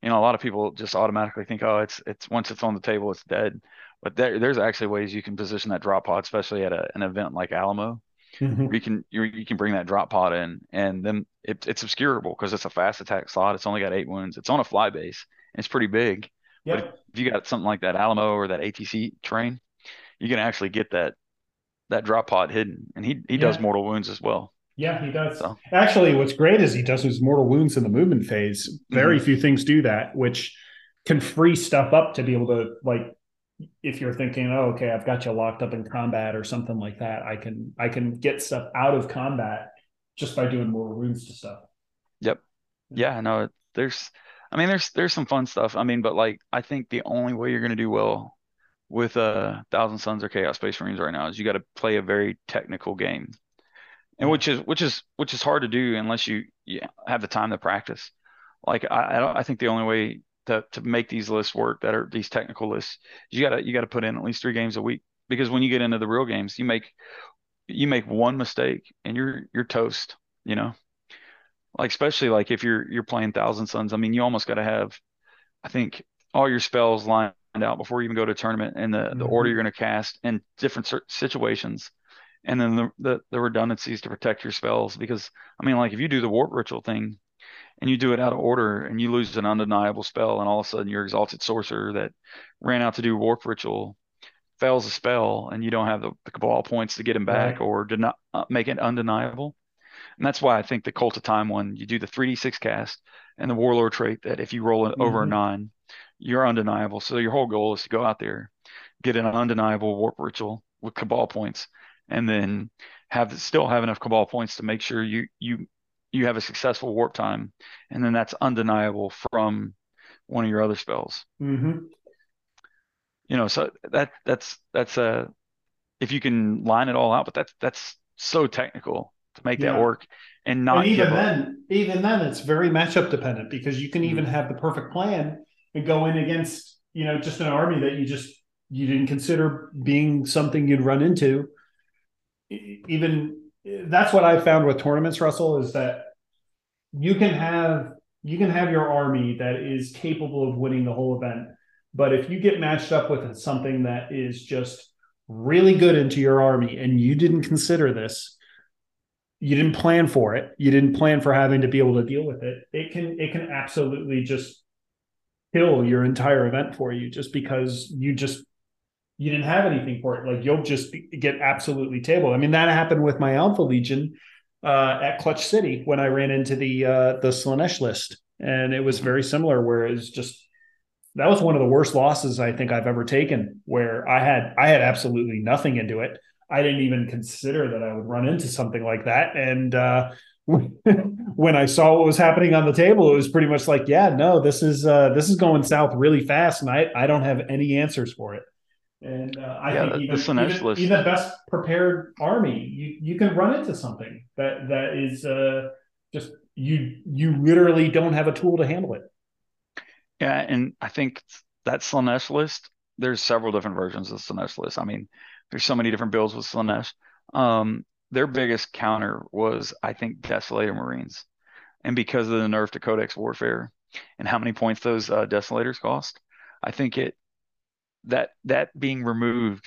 you know, a lot of people just automatically think, oh, it's it's once it's on the table, it's dead but there, there's actually ways you can position that drop pod, especially at a, an event like Alamo. Mm-hmm. You can you, you can bring that drop pod in, and then it, it's obscurable because it's a fast attack slot. It's only got eight wounds. It's on a fly base. And it's pretty big. Yep. But if you got something like that Alamo or that ATC train, you can actually get that that drop pod hidden, and he he yeah. does mortal wounds as well. Yeah, he does. So. Actually, what's great is he does his mortal wounds in the movement phase. Very mm-hmm. few things do that, which can free stuff up to be able to like if you're thinking, oh, okay, I've got you locked up in combat or something like that, I can I can get stuff out of combat just by doing more wounds to stuff. Yep. Yeah, no, there's I mean there's there's some fun stuff. I mean, but like I think the only way you're gonna do well with uh Thousand Sons or Chaos Space Marines right now is you got to play a very technical game. And which is which is which is hard to do unless you, you have the time to practice. Like I I, don't, I think the only way to to make these lists work that are these technical lists you gotta you gotta put in at least three games a week. Because when you get into the real games you make you make one mistake and you're you're toast you know? Like especially like if you're you're playing thousand sons i mean you almost got to have i think all your spells lined out before you even go to tournament and the mm-hmm. the order you're going to cast in different situations. And then the, the the redundancies to protect your spells because i mean like if you do the warp ritual thing and you do it out of order and you lose an undeniable spell and all of a sudden your exalted sorcerer that ran out to do warp ritual fails a spell and you don't have the, the cabal points to get him back right. or to not uh, make it undeniable and that's why i think the cult of time one you do the 3d6 cast and the warlord trait that if you roll it mm-hmm. over a nine you're undeniable so your whole goal is to go out there get an undeniable warp ritual with cabal points and then have still have enough cabal points to make sure you you you have a successful warp time, and then that's undeniable from one of your other spells. Mm-hmm. You know, so that that's that's a if you can line it all out, but that's that's so technical to make yeah. that work and not and even then up. even then it's very matchup dependent because you can even mm-hmm. have the perfect plan and go in against you know just an army that you just you didn't consider being something you'd run into even that's what I found with tournaments, Russell, is that you can have you can have your army that is capable of winning the whole event, but if you get matched up with something that is just really good into your army and you didn't consider this, you didn't plan for it, you didn't plan for having to be able to deal with it, it can it can absolutely just kill your entire event for you just because you just you didn't have anything for it. Like you'll just get absolutely tabled. I mean, that happened with my Alpha Legion uh, at Clutch City when I ran into the uh, the Slaanesh list, and it was very similar. Where it's just that was one of the worst losses I think I've ever taken where I had I had absolutely nothing into it. I didn't even consider that I would run into something like that. And uh, when I saw what was happening on the table, it was pretty much like, yeah, no, this is uh, this is going south really fast, and I I don't have any answers for it. And uh, I yeah, think even, even, even, the best prepared army, you you can run into something that that is uh, just you you literally don't have a tool to handle it. Yeah, and I think that Slaanesh list. There's several different versions of Slaanesh list. I mean, there's so many different builds with Slaanesh. Um, their biggest counter was, I think, Desolator Marines, and because of the nerf to Codex Warfare and how many points those uh, Desolators cost, I think it that that being removed,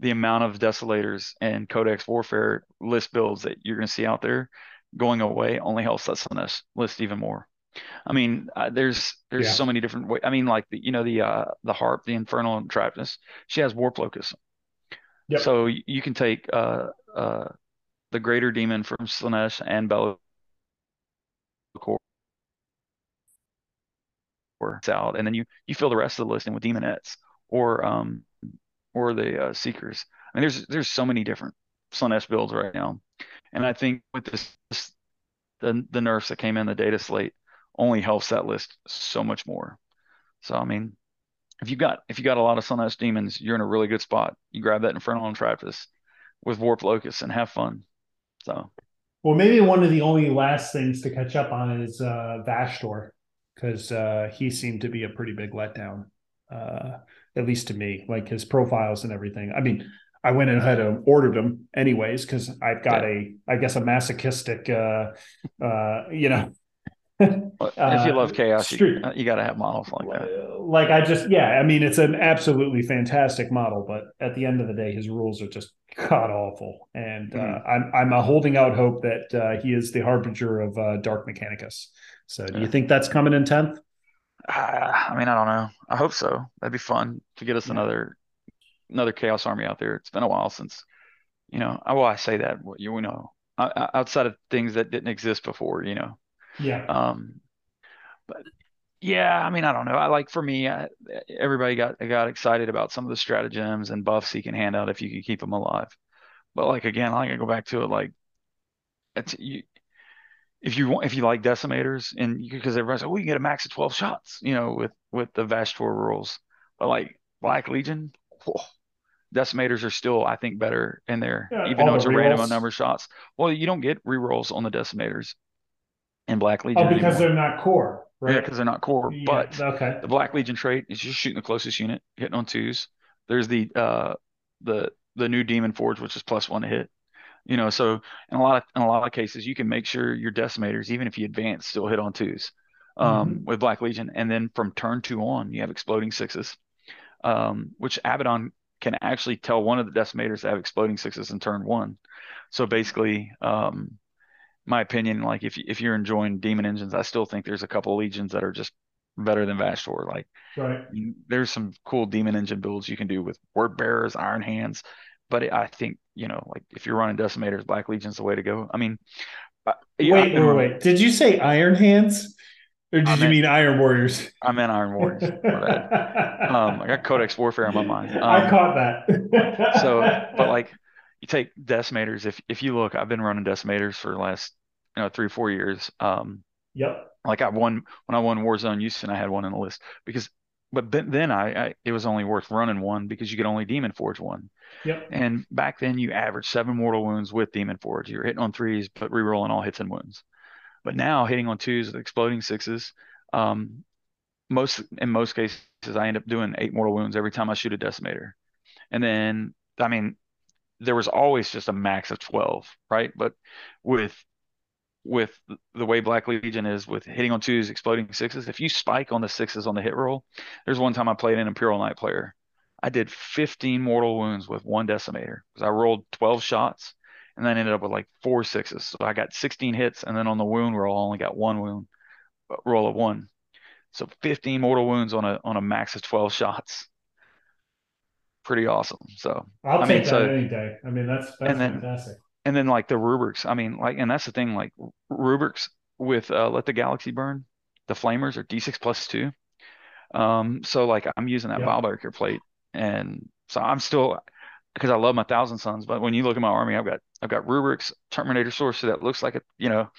the amount of Desolators and Codex Warfare list builds that you're going to see out there going away only helps us on this list even more. I mean, uh, there's there's yeah. so many different ways. I mean, like the you know the uh the harp, the infernal enrapturess, she has warp locus. Yep. So you can take uh uh the greater demon from Slaanesh and Be'lakor out, and then you you fill the rest of the list in with demonettes or um or the uh, seekers. I mean, there's there's so many different Slaanesh builds right now, and I think with this, this the the nerfs that came in the data slate only helps that list so much more. So I mean, if you got if you got a lot of Slaanesh demons, you're in a really good spot. You grab that Infernal Enrapturess with Warp Locus and have fun. So, well, maybe one of the only last things to catch up on is uh, Vashtor because uh, he seemed to be a pretty big letdown, uh, at least to me. Like his profiles and everything. I mean, I went ahead and ordered them anyways because I've got yeah. a, I guess, a masochistic, uh, uh, you know, if you love chaos, you, you got to have models like that. Like I just, yeah, I mean, it's an absolutely fantastic model, but at the end of the day, his rules are just god awful, and uh, mm-hmm. uh, I'm I'm holding out hope that uh, he is the harbinger of uh, Dark Mechanicus. So, do you think that's coming in tenth? Uh, I mean, I don't know. I hope so. That'd be fun to get us yeah. another another chaos army out there. It's been a while since, you know. Well, I say that what you know outside of things that didn't exist before, you know yeah. Um, but yeah, I mean, I don't know. I like for me, I, everybody got got excited about some of the stratagems and buffs he can hand out if you can keep them alive. But like again, I can go back to it. Like, it's you. If you want, if you like decimators, and because everybody's like, oh, you get a max of twelve shots, you know, with with the Vashtor rules. But like Black Legion, whoa, decimators are still, I think, better in there, yeah, even though it's a random number of shots. Well, you don't get rerolls on the decimators in Black Legion. Oh, because anymore. they're not core, right? Yeah, because they're not core. Yeah, but okay. the Black Legion trait is just shooting the closest unit, hitting on twos. There's the uh the the new Demon Forge, which is plus one to hit. You know, so in a lot of in a lot of cases, you can make sure your decimators, even if you advance, still hit on twos um, mm-hmm. with Black Legion. And then from turn two on, you have exploding sixes, um, which Abaddon can actually tell one of the decimators to have exploding sixes in turn one. So basically, um, my opinion, like if if you're enjoying demon engines, I still think there's a couple of legions that are just better than Vashtor. Like, right. there's some cool demon engine builds you can do with word bearers, iron hands. But it, I think you know, like if you're running decimators, Black Legion's the way to go. I mean, wait, wait, wait. Did you say iron hands? Or did I you mean Iron Warriors? I meant Iron Warriors. um, I got Codex Warfare in my mind. Um, I caught that. so, but like you take decimators. If if you look, I've been running decimators for the last you know three four years. Um, yep. Like I won when I won Warzone Houston, I had one on the list because, but then I, I it was only worth running one because you could only Demon Forge one. Yep. And back then you averaged seven mortal wounds with Demon Forge. You're hitting on threes, but rerolling all hits and wounds. But now hitting on twos with exploding sixes. Um, most in most cases, I end up doing eight mortal wounds every time I shoot a decimator. And then, I mean, there was always just a max of 12, right? But with with the way Black Legion is with hitting on twos, exploding sixes, if you spike on the sixes on the hit roll, there's one time I played an Imperial Knight player. I did 15 mortal wounds with one decimator because I rolled 12 shots and then ended up with like four sixes. So I got 16 hits, and then on the wound roll, I only got one wound uh, roll of one. So 15 mortal wounds on a on a max of 12 shots pretty awesome. So I'll I take mean, that so, any day. I mean, that's that's and then, fantastic. And then like the rubrics, I mean, like, and that's the thing, like rubrics with uh, let the galaxy burn, the flamers are d6 plus two. Um, so like I'm using that yeah. plate, and so I'm still because I love my Thousand Sons. But when you look at my army, I've got I've got Rubrics Terminator Sorcerer that looks like a you know,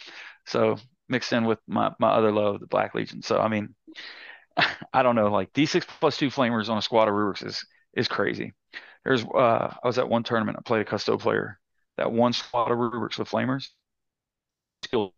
so mixed in with my my other love, the Black Legion. So I mean, I don't know, like D6 plus two flamers on a squad of Rubrics is is crazy. There's uh I was at one tournament, I played a custo player that one squad of Rubrics with flamers. Still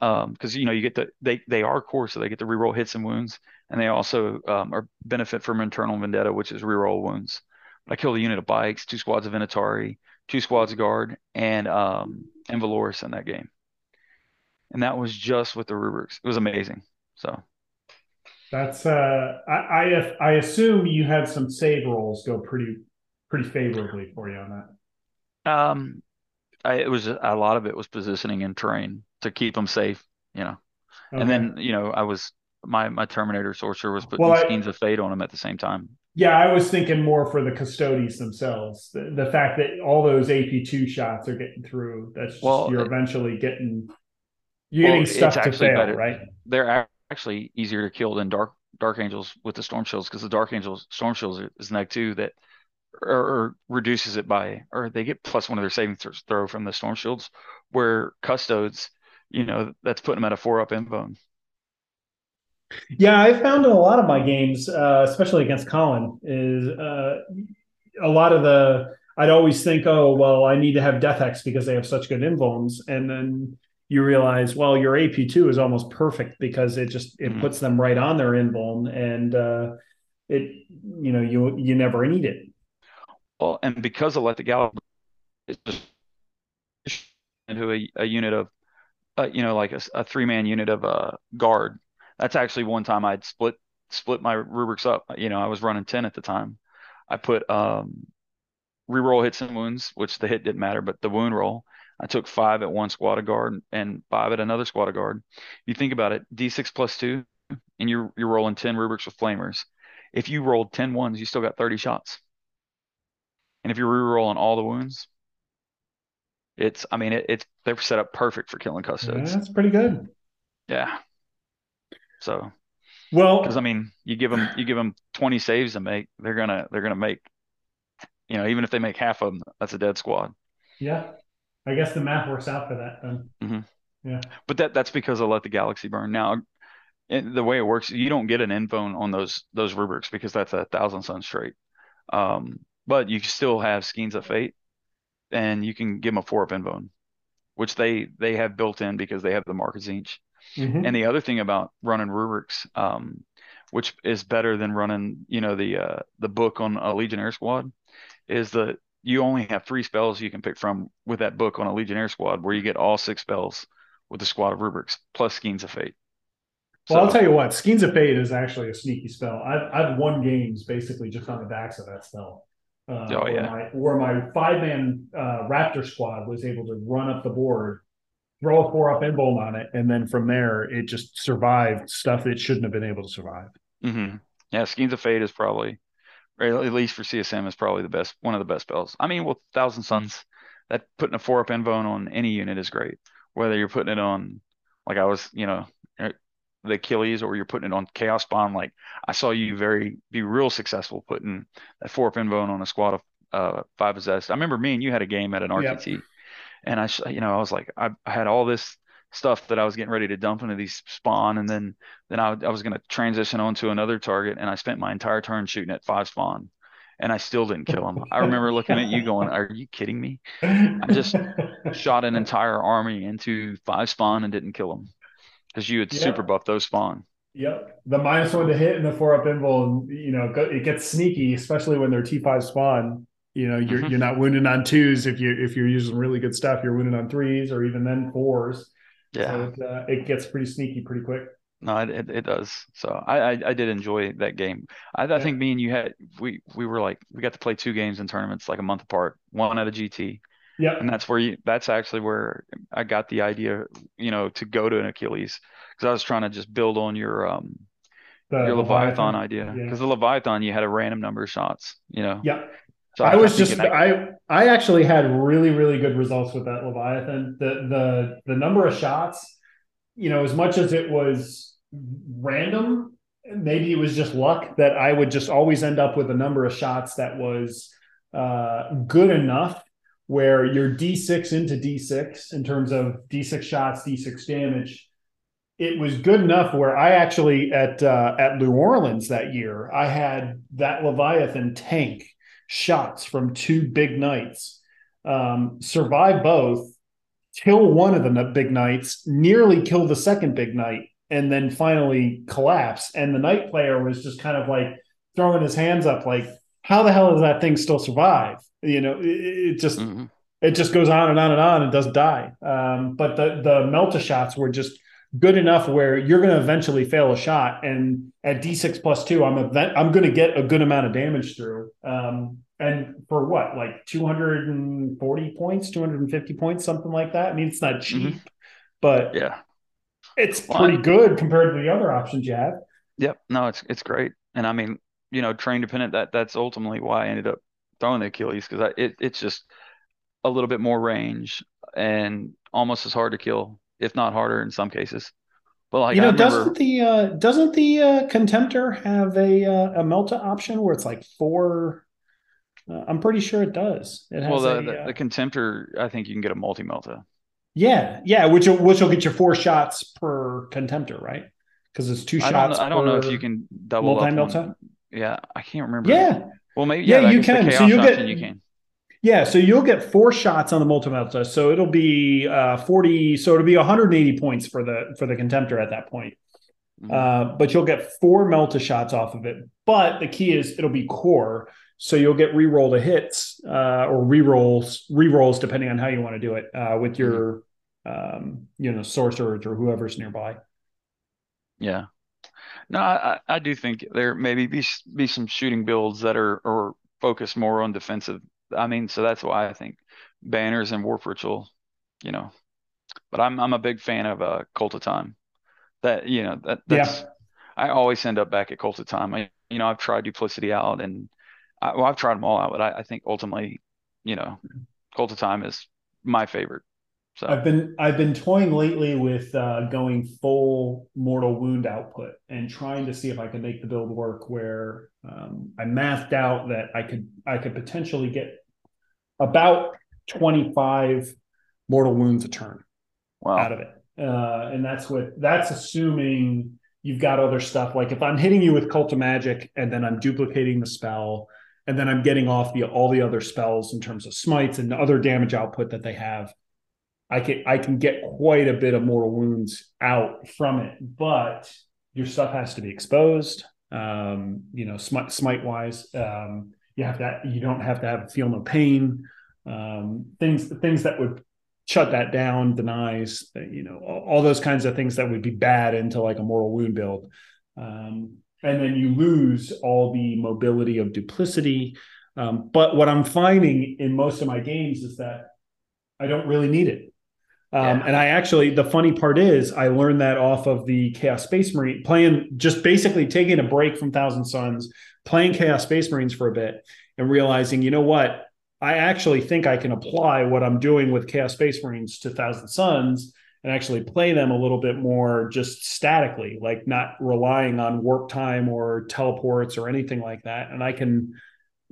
um because you know you get the they they are core so they get to reroll hits and wounds and they also um, are benefit from internal vendetta which is reroll wounds. But i killed a unit of bikes two squads of Inatari, two squads of guard and um and Valoris in that game. And that was just with the rubrics. It was amazing so that's uh i i, I assume you had some save rolls go pretty pretty favorably for you on that um I, it was a lot of it was positioning and terrain to keep them safe, you know. Okay. And then, you know, I was my my Terminator sorcerer was putting well, Skeins of Fate on them at the same time. Yeah, I was thinking more for the custodes themselves. The, the fact that all those AP two shots are getting through. That's just, well, you're eventually getting you're well, getting stuff to fail, better. right? They're actually easier to kill than dark dark angels with the storm shields because the dark angels storm shields is neg two that or, reduces it by or they get plus one of their saving throw from the storm shields where custodes you know, that's putting them at a four up invuln. Yeah, I found in a lot of my games, uh, especially against Colin, is uh, a lot of the I'd always think, oh, well, I need to have Death Hex because they have such good invulns, and then you realize, well, your AP two is almost perfect because it just it mm-hmm. puts them right on their invuln, and uh, it you know you you never need it. Well, and because of Let the Galaxy, it's just into a, a unit of uh, you know, like a, a three man unit of a uh, guard. That's actually one time I'd split split my rubrics up. You know, I was running ten at the time. I put um, reroll hits and wounds, which the hit didn't matter, but the wound roll. I took five at one squad of guard and five at another squad of guard. You think about it, D6 plus two, and you're you're rolling ten rubrics with flamers. If you rolled 10 ones, you still got 30 shots. And if you're rerolling all the wounds, it's I mean it, it's they're set up perfect for killing custodes. Yeah, that's pretty good. Yeah. So well, because I mean, you give them you give them 20 saves to make, they're gonna they're gonna make, you know, even if they make half of them, that's a dead squad. Yeah, I guess the math works out for that then. Mm-hmm. Yeah, but that that's because I let the galaxy burn. Now, the way it works, you don't get an invuln on those those rubrics because that's a thousand sons straight. Um, but you still have Skeins of Fate, and you can give them a four up invuln, which they they have built in because they have the Mark of Tzeentch. Mm-hmm. And the other thing about running rubrics, um, which is better than running, you know, the uh, the book on a Legionnaire squad, is that you only have three spells you can pick from with that book on a Legionnaire squad, where you get all six spells with the squad of rubrics plus Skeins of Fate. Well, so, I'll tell you what, Skeins of Fate is actually a sneaky spell. I've, I've won games basically just on the backs of that spell. Uh, oh, yeah. Where my, where my five man uh, Raptor squad was able to run up the board, throw a four up invuln on it, and then from there it just survived stuff it shouldn't have been able to survive. Mm-hmm. Yeah, Skeins of Fate is probably, or at least for CSM, is probably the best, one of the best spells. I mean, with Thousand Sons, that putting a four up bone on any unit is great. Whether you're putting it on, like I was, you know, the Achilles or you're putting it on Chaos Spawn. Like I saw you very be real successful putting that four up bone on a squad of uh, five possessed. I remember me and you had a game at an RTT, yep. and I, you know, I was like, I, I, had all this stuff that I was getting ready to dump into these spawn, and then then I, I was going to transition onto another target, and I spent my entire turn shooting at five spawn. And I still didn't kill him. I remember looking at you going, Are you kidding me? I just shot an entire army into five spawn and didn't kill him because you had yep. super buffed those spawn. Yep, the minus one to hit and the four up invuln, you know, it gets sneaky, especially when they're T five spawn. You know, you're mm-hmm. you're not wounded on twos if you if you're using really good stuff. You're wounded on threes or even then fours. Yeah, so it, uh, it gets pretty sneaky pretty quick. No, it, it, does. So I, I, I did enjoy that game. I, I yeah. think me and you had we we were like we got to play two games in tournaments like a month apart. One at a GT, yeah. And that's where you, that's actually where I got the idea, you know, to go to an Achilles because I was trying to just build on your, um, the your Leviathan, Leviathan idea. Because yeah. the Leviathan, you had a random number of shots, you know? Yeah. So I, I was just I I actually had really really good results with that Leviathan. The the the number of shots, you know, as much as it was random, maybe it was just luck that I would just always end up with a number of shots that was uh, good enough where you're D6 into D6 in terms of D6 shots, D6 damage. It was good enough where I actually at uh, at New Orleans that year I had that Leviathan tank shots from two big knights, um, survive both, kill one of the big knights, nearly kill the second big knight, and then finally collapse. And the knight player was just kind of like throwing his hands up, like, how the hell does that thing still survive? You know, it, it just mm-hmm. it just goes on and on and on and doesn't die. Um, but the the melta shots were just good enough where you're going to eventually fail a shot, and at D6 plus two, I'm event, I'm going to get a good amount of damage through. Um, and for what, like 240 points, 250 points, something like that. I mean, it's not cheap, mm-hmm. but yeah, it's well, pretty good compared to the other options you have. Yep. No, it's it's great. And I mean, you know, train dependent. That that's ultimately why I ended up throwing the Achilles because it it's just a little bit more range and almost as hard to kill, if not harder in some cases. But like, you know, remember, doesn't the uh, doesn't the uh, Contemptor have a uh, a Melta option where it's like four? Uh, I'm pretty sure it does. It well, the, a, the, uh, the Contemptor, I think you can get a multi Melta. Yeah, yeah, which will, which will get you four shots per contemptor, right? Because it's two I shots. Don't I don't know if you can double multi melta. Yeah, I can't remember. Yeah. Well, maybe yeah, yeah you can. So you get you can. Yeah, so you'll get four shots on the multi melta. So it'll be uh, forty. So it'll be 180 points for the for the contemptor at that point. Mm-hmm. Uh, but you'll get four melta shots off of it. But the key is it'll be core. So you'll get re-roll to hits uh, or re-rolls, re-rolls depending on how you want to do it uh, with your, mm-hmm. um, you know, sorcerers or whoever's nearby. Yeah. No, I, I do think there maybe be be some shooting builds that are or focus more on defensive. I mean, so that's why I think banners and warp ritual, you know. But I'm I'm a big fan of uh, Cult of Time. That you know that that's yeah. I always end up back at Cult of Time. I you know I've tried duplicity out and I, well, I've tried them all out, but I, I think ultimately, you know, Cult of Time is my favorite. So I've been I've been toying lately with uh, going full mortal wound output and trying to see if I can make the build work. Where um, I mathed out that I could I could potentially get about twenty five mortal wounds a turn wow. out of it, uh, and that's what that's assuming you've got other stuff. Like if I'm hitting you with cult of magic and then I'm duplicating the spell and then I'm getting off the all the other spells in terms of smites and other damage output that they have. I can I can get quite a bit of mortal wounds out from it, but your stuff has to be exposed. Um, you know, smite, smite wise, um, you have to you don't have to have feel no pain. Um, things things that would shut that down, denies, you know, all, all, those kinds of things that would be bad into like a mortal wound build. Um, and then you lose all the mobility of duplicity. Um, but what I'm finding in most of my games is that I don't really need it. Um. And I actually, the funny part is, I learned that off of the Chaos Space Marine, playing just basically taking a break from Thousand Sons, playing Chaos Space Marines for a bit, and realizing, you know what? I actually think I can apply what I'm doing with Chaos Space Marines to Thousand Sons and actually play them a little bit more just statically, like not relying on warp time or teleports or anything like that. And I can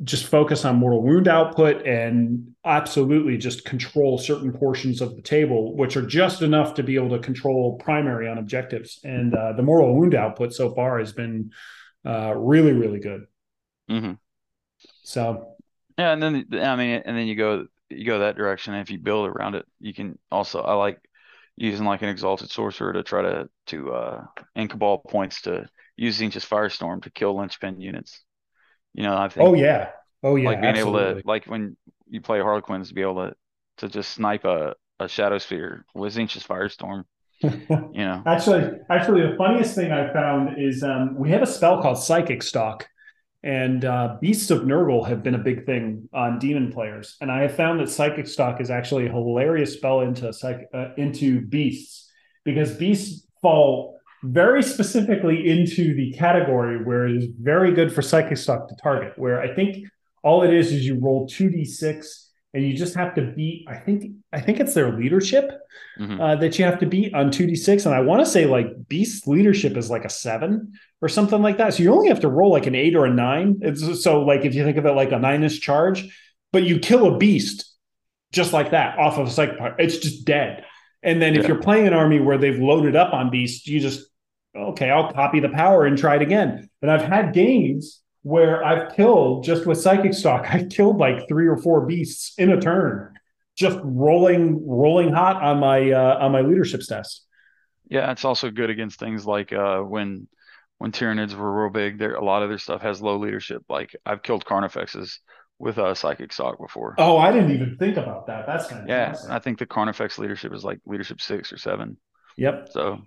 just focus on mortal wound output and absolutely just control certain portions of the table, which are just enough to be able to control primary on objectives. And uh, the mortal wound output so far has been uh, really, really good. Mm-hmm. So, yeah, and then I mean, and then you go you go that direction. And if you build around it, you can also I like using like an exalted sorcerer to try to to uh incubal points to using just firestorm to kill linchpin units. You know, I think. Oh yeah, oh yeah. Like being absolutely. able to like when you play Harlequins to be able to to just snipe a a Shadowseer with Tzeentch's firestorm. you know, actually, actually, the funniest thing I found is um, we have a spell called Psychic Stalk, and uh, Beasts of Nurgle have been a big thing on demon players. And I have found that Psychic Stalk is actually a hilarious spell into psych- uh, into beasts because beasts fall very specifically into the category where it is very good for Psychic stock to target. Where I think all it is is you roll two d six and you just have to beat. I think I think it's their leadership mm-hmm. uh, that you have to beat on two d six, and I want to say like Beast's leadership is like a seven or something like that. So you only have to roll like an eight or a nine. It's, so like if you think of it like a nine inch charge, but you kill a beast just like that off of a psychic power, it's just dead. And then if you're playing an army where they've loaded up on beasts, you just okay, I'll copy the power and try it again. And I've had games where I've killed just with psychic stock, I've killed like three or four beasts in a turn, just rolling rolling hot on my uh, on my leadership test. Yeah, it's also good against things like uh, when when Tyranids were real big. There, a lot of their stuff has low leadership. Like I've killed Carnifexes with a uh, psychic stock before. Oh, I didn't even think about that. That's kind of yeah. Awesome. I think the Carnifex leadership is like leadership six or seven. Yep. So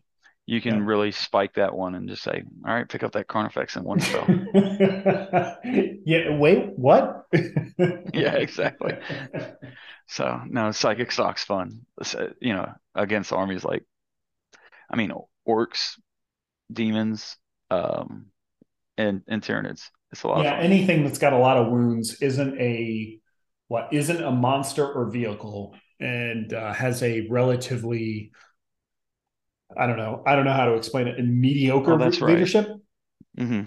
you can yep. really spike that one and just say, all right, pick up that Carnifex in one spell. yeah. Wait, what? yeah, exactly. So no, psychic stock's fun. You know, against armies like, I mean, Orks, demons, um, and and Tyranids. It's a lot. Yeah, anything that's got a lot of wounds isn't a what isn't a monster or vehicle, and uh, has a relatively I don't know I don't know how to explain it in mediocre oh, that's leadership. Right. Mm-hmm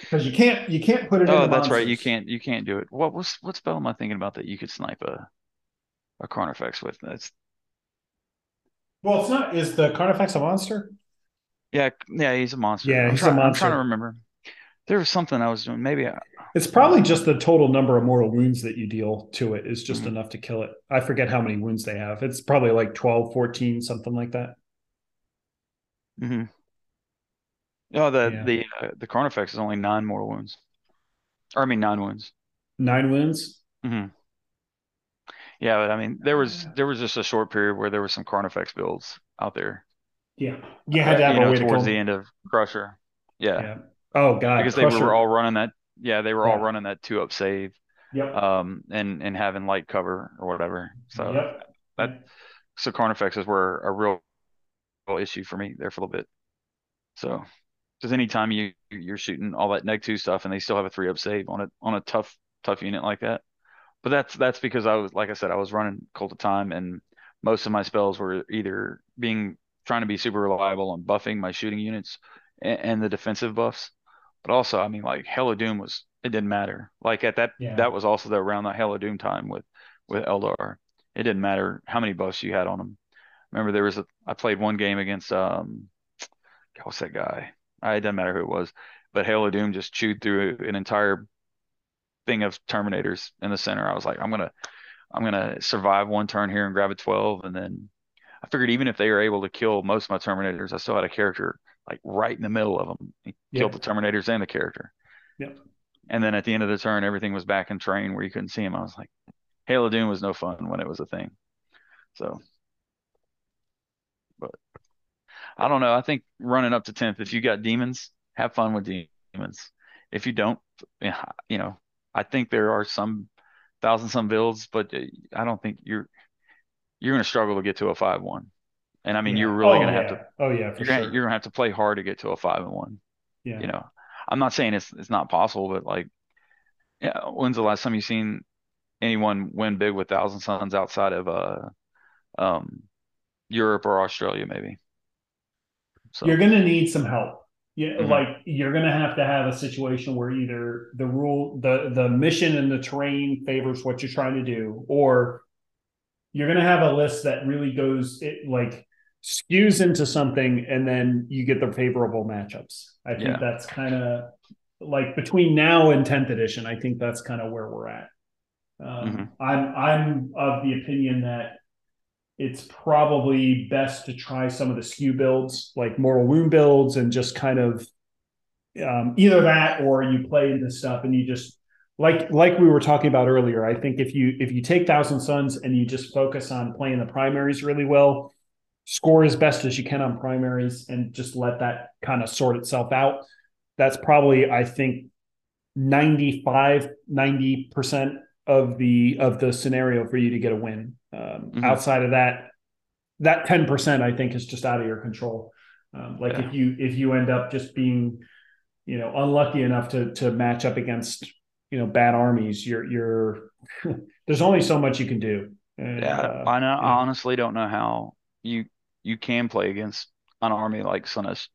because you can't you can't put it. Oh, that's monsters. right. You can't you can't do it. What was what spell am I thinking about that you could snipe a a Carnifex with? That's well, it's not. Is the Carnifex a monster? Yeah, yeah, he's a monster. Yeah, I'm he's try, a monster. I'm trying to remember there was something I was doing. Maybe I, it's probably just the total number of mortal wounds that you deal to it is just mm-hmm. enough to kill it. I forget how many wounds they have. It's probably like 12, 14, something like that. Mm-hmm. Oh, the yeah. the uh, the Carnifex is only nine mortal wounds. Or I mean nine wounds. Nine wounds. Mm-hmm. Yeah, but I mean there was there was just a short period where there was some Carnifex builds out there. Yeah, you had to have uh, you know, towards the end of Crusher. Yeah. yeah. Oh god, because Crusher. they were all running that. Yeah, they were yeah. all running that two up save. Yep. Um, and and having light cover or whatever. So yep. that so Carnifexes were a real, real issue for me there for a little bit. So because anytime you you're shooting all that neg two stuff and they still have a three up save on a on a tough tough unit like that. But that's that's because I was like I said I was running Cult of Time and most of my spells were either being trying to be super reliable on buffing my shooting units and, and the defensive buffs but also, I mean, like Hail of Doom was it didn't matter. Like at that yeah. that was also the around the Hail of Doom time with with Eldar. It didn't matter how many buffs you had on them. Remember there was a I played one game against um what's that guy? I, it doesn't matter who it was, but Hail of Doom just chewed through an entire thing of Terminators in the center. I was like, I'm gonna I'm gonna survive one turn here and grab a 12, and then I figured even if they were able to kill most of my Terminators, I still had a character like right in the middle of them. He yeah. killed the Terminators and the character. Yep. And then at the end of the turn, everything was back in train where you couldn't see him. I was like, Hail of Doom was no fun when it was a thing. So, but I don't know. I think running up to 10th, if you got demons, have fun with demons. If you don't, you know, I think there are some thousand son builds, but I don't think you're you're going to struggle to get to a five one. And I mean, yeah. you're really oh, going to yeah. have to. Oh yeah, you're gonna, you're gonna have to play hard to get to a five and one. Yeah. You know, I'm not saying it's it's not possible, but like, yeah. When's the last time you've seen anyone win big with Thousand Sons outside of uh, um, Europe or Australia, maybe? So you're gonna need some help. Yeah, mm-hmm. like you're gonna have to have a situation where either the rule, the the mission and the terrain favors what you're trying to do, or you're gonna have a list that really goes it like skews into something and then you get the favorable matchups. I think yeah. that's kind of like between now and 10th edition, I think that's kind of where we're at. Um, mm-hmm. I'm I'm of the opinion that it's probably best to try some of the skew builds, like mortal wound builds, and just kind of um, either that or you play into stuff and you just like like we were talking about earlier. I think if you if you take Thousand Sons and you just focus on playing the primaries really well, score as best as you can on primaries and just let that kind of sort itself out. That's probably, I think, 95, 90% of the of the scenario for you to get a win. Um, mm-hmm. Outside of that, that 10% I think is just out of your control. Um, like yeah. if you if you end up just being, you know, unlucky enough to to match up against, you know, bad armies, you're you're there's only so much you can do. And, yeah, uh, I know. Yeah. I honestly don't know how you you can play against an army like Slaanesh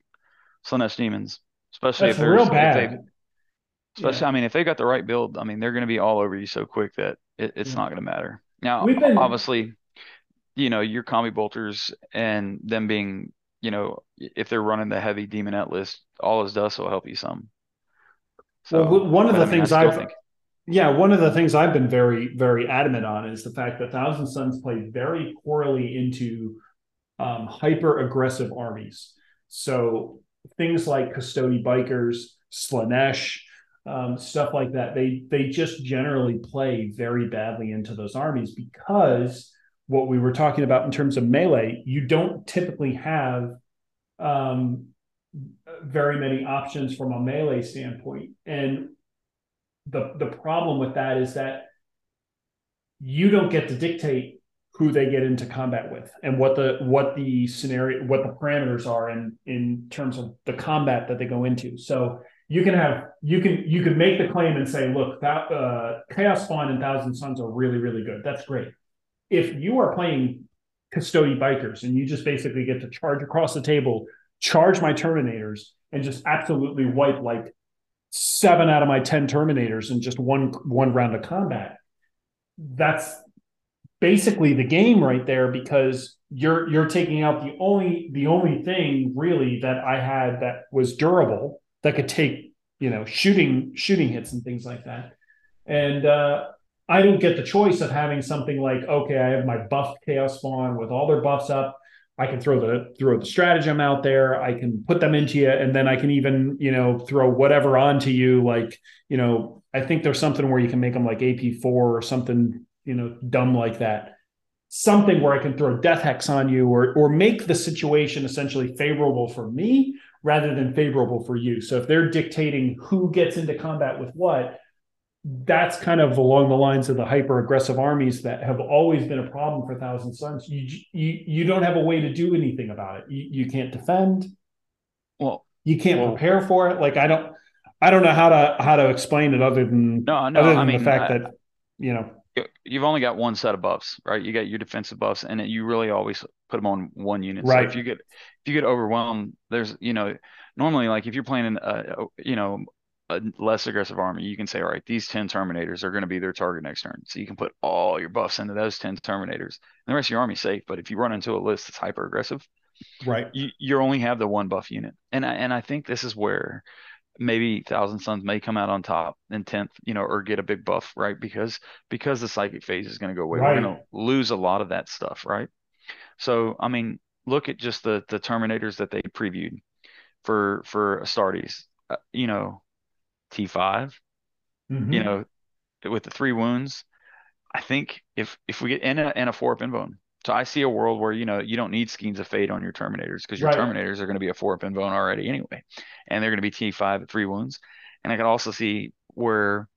Slaanesh demons, especially That's if they're real bad. especially, yeah. I mean, if they got the right build, I mean, they're going to be all over you so quick that it, it's not going to matter. Now, been... obviously, you know, your combi bolters and them being, you know, if they're running the heavy demonette list, all is dust will help you some. So, well, one of the I mean, things I think, yeah, one of the things I've been very, very adamant on is the fact that Thousand Sons play very poorly into um, hyper aggressive armies. So things like Custodes bikers, Slaanesh, um, stuff like that, they they just generally play very badly into those armies because what we were talking about in terms of melee, you don't typically have um, very many options from a melee standpoint. And the the problem with that is that you don't get to dictate who they get into combat with and what the what the scenario what the parameters are in in terms of the combat that they go into so you can have you can you can make the claim and say look that uh, chaos spawn and thousand sons are really really good. That's great. If you are playing custodes bikers and you just basically get to charge across the table charge my terminators and just absolutely wipe like seven out of my 10 terminators in just one one round of combat that's basically the game right there because you're you're taking out the only the only thing really that I had that was durable that could take you know shooting shooting hits and things like that and uh I don't get the choice of having something like okay I have my buffed chaos spawn with all their buffs up I can throw the throw the stratagem out there. I can put them into you, and then I can even you know throw whatever onto you. Like you know, I think there's something where you can make them like AP four or something you know dumb like that. Something where I can throw death hex on you, or or make the situation essentially favorable for me rather than favorable for you. So if they're dictating who gets into combat with what, that's kind of along the lines of the hyper aggressive armies that have always been a problem for Thousand Sons. You you you don't have a way to do anything about it. You you can't defend. Well, you can't well, prepare for it. Like I don't I don't know how to how to explain it other than no no other than I mean, the fact I, that you know you've only got one set of buffs, right? You got your defensive buffs, and you really always put them on one unit. Right. So if you get if you get overwhelmed, there's you know normally like if you're playing in a, you know a less aggressive army, you can say, all right, these 10 Terminators are going to be their target next turn. So you can put all your buffs into those 10 Terminators. And the rest of your army's safe. But if you run into a list that's hyper aggressive, right, you, you only have the one buff unit. And I, and I think this is where maybe Thousand Sons may come out on top in 10th, you know, or get a big buff, right? Because because the psychic phase is going to go away. Right. We're going to lose a lot of that stuff, right? So, I mean, look at just the the Terminators that they previewed for for Astartes. Uh, you know, T5, mm-hmm. you know, with the three wounds. I think if if we get in a in a four up invuln, so I see a world where you know you don't need Skeins of Fate on your Terminators because your right. Terminators are going to be a four up invuln already anyway, and they're going to be T5 at three wounds. And I can also see where,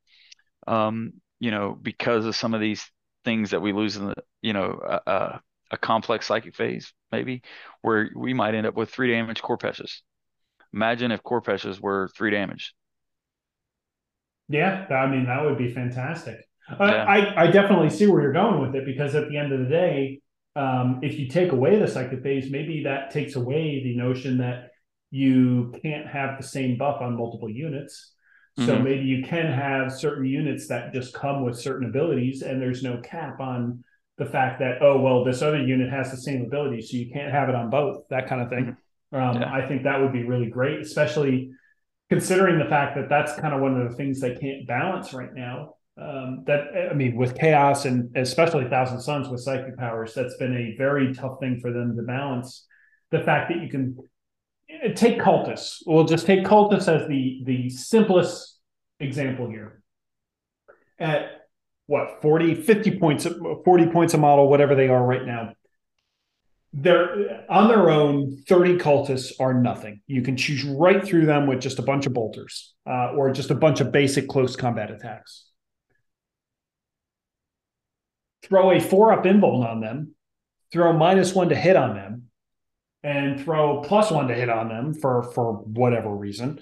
um, you know, because of some of these things that we lose in the, you know, uh, a complex psychic phase maybe, where we might end up with three damage Khoropeshas. Imagine if Khoropeshas were three damage. Yeah, I mean that would be fantastic. Yeah. I, I definitely see where you're going with it because at the end of the day, um, if you take away the psychic phase, maybe that takes away the notion that you can't have the same buff on multiple units. So mm-hmm. maybe you can have certain units that just come with certain abilities, and there's no cap on the fact that oh well this other unit has the same ability, so you can't have it on both. That kind of thing. Mm-hmm. Um, yeah. I think that would be really great, especially considering the fact that that's kind of one of the things they can't balance right now. Um, that I mean, with chaos and especially Thousand Sons with psychic powers, that's been a very tough thing for them to balance. The fact that you can eh, take cultists. We'll just take cultists as the the simplest example here. At what 40, 50 points, 40 points a model, whatever they are right now they're on their own 30 cultists are nothing you can choose right through them with just a bunch of bolters uh, or just a bunch of basic close combat attacks throw a four up invuln on them throw minus one to hit on them and throw plus one to hit on them for for whatever reason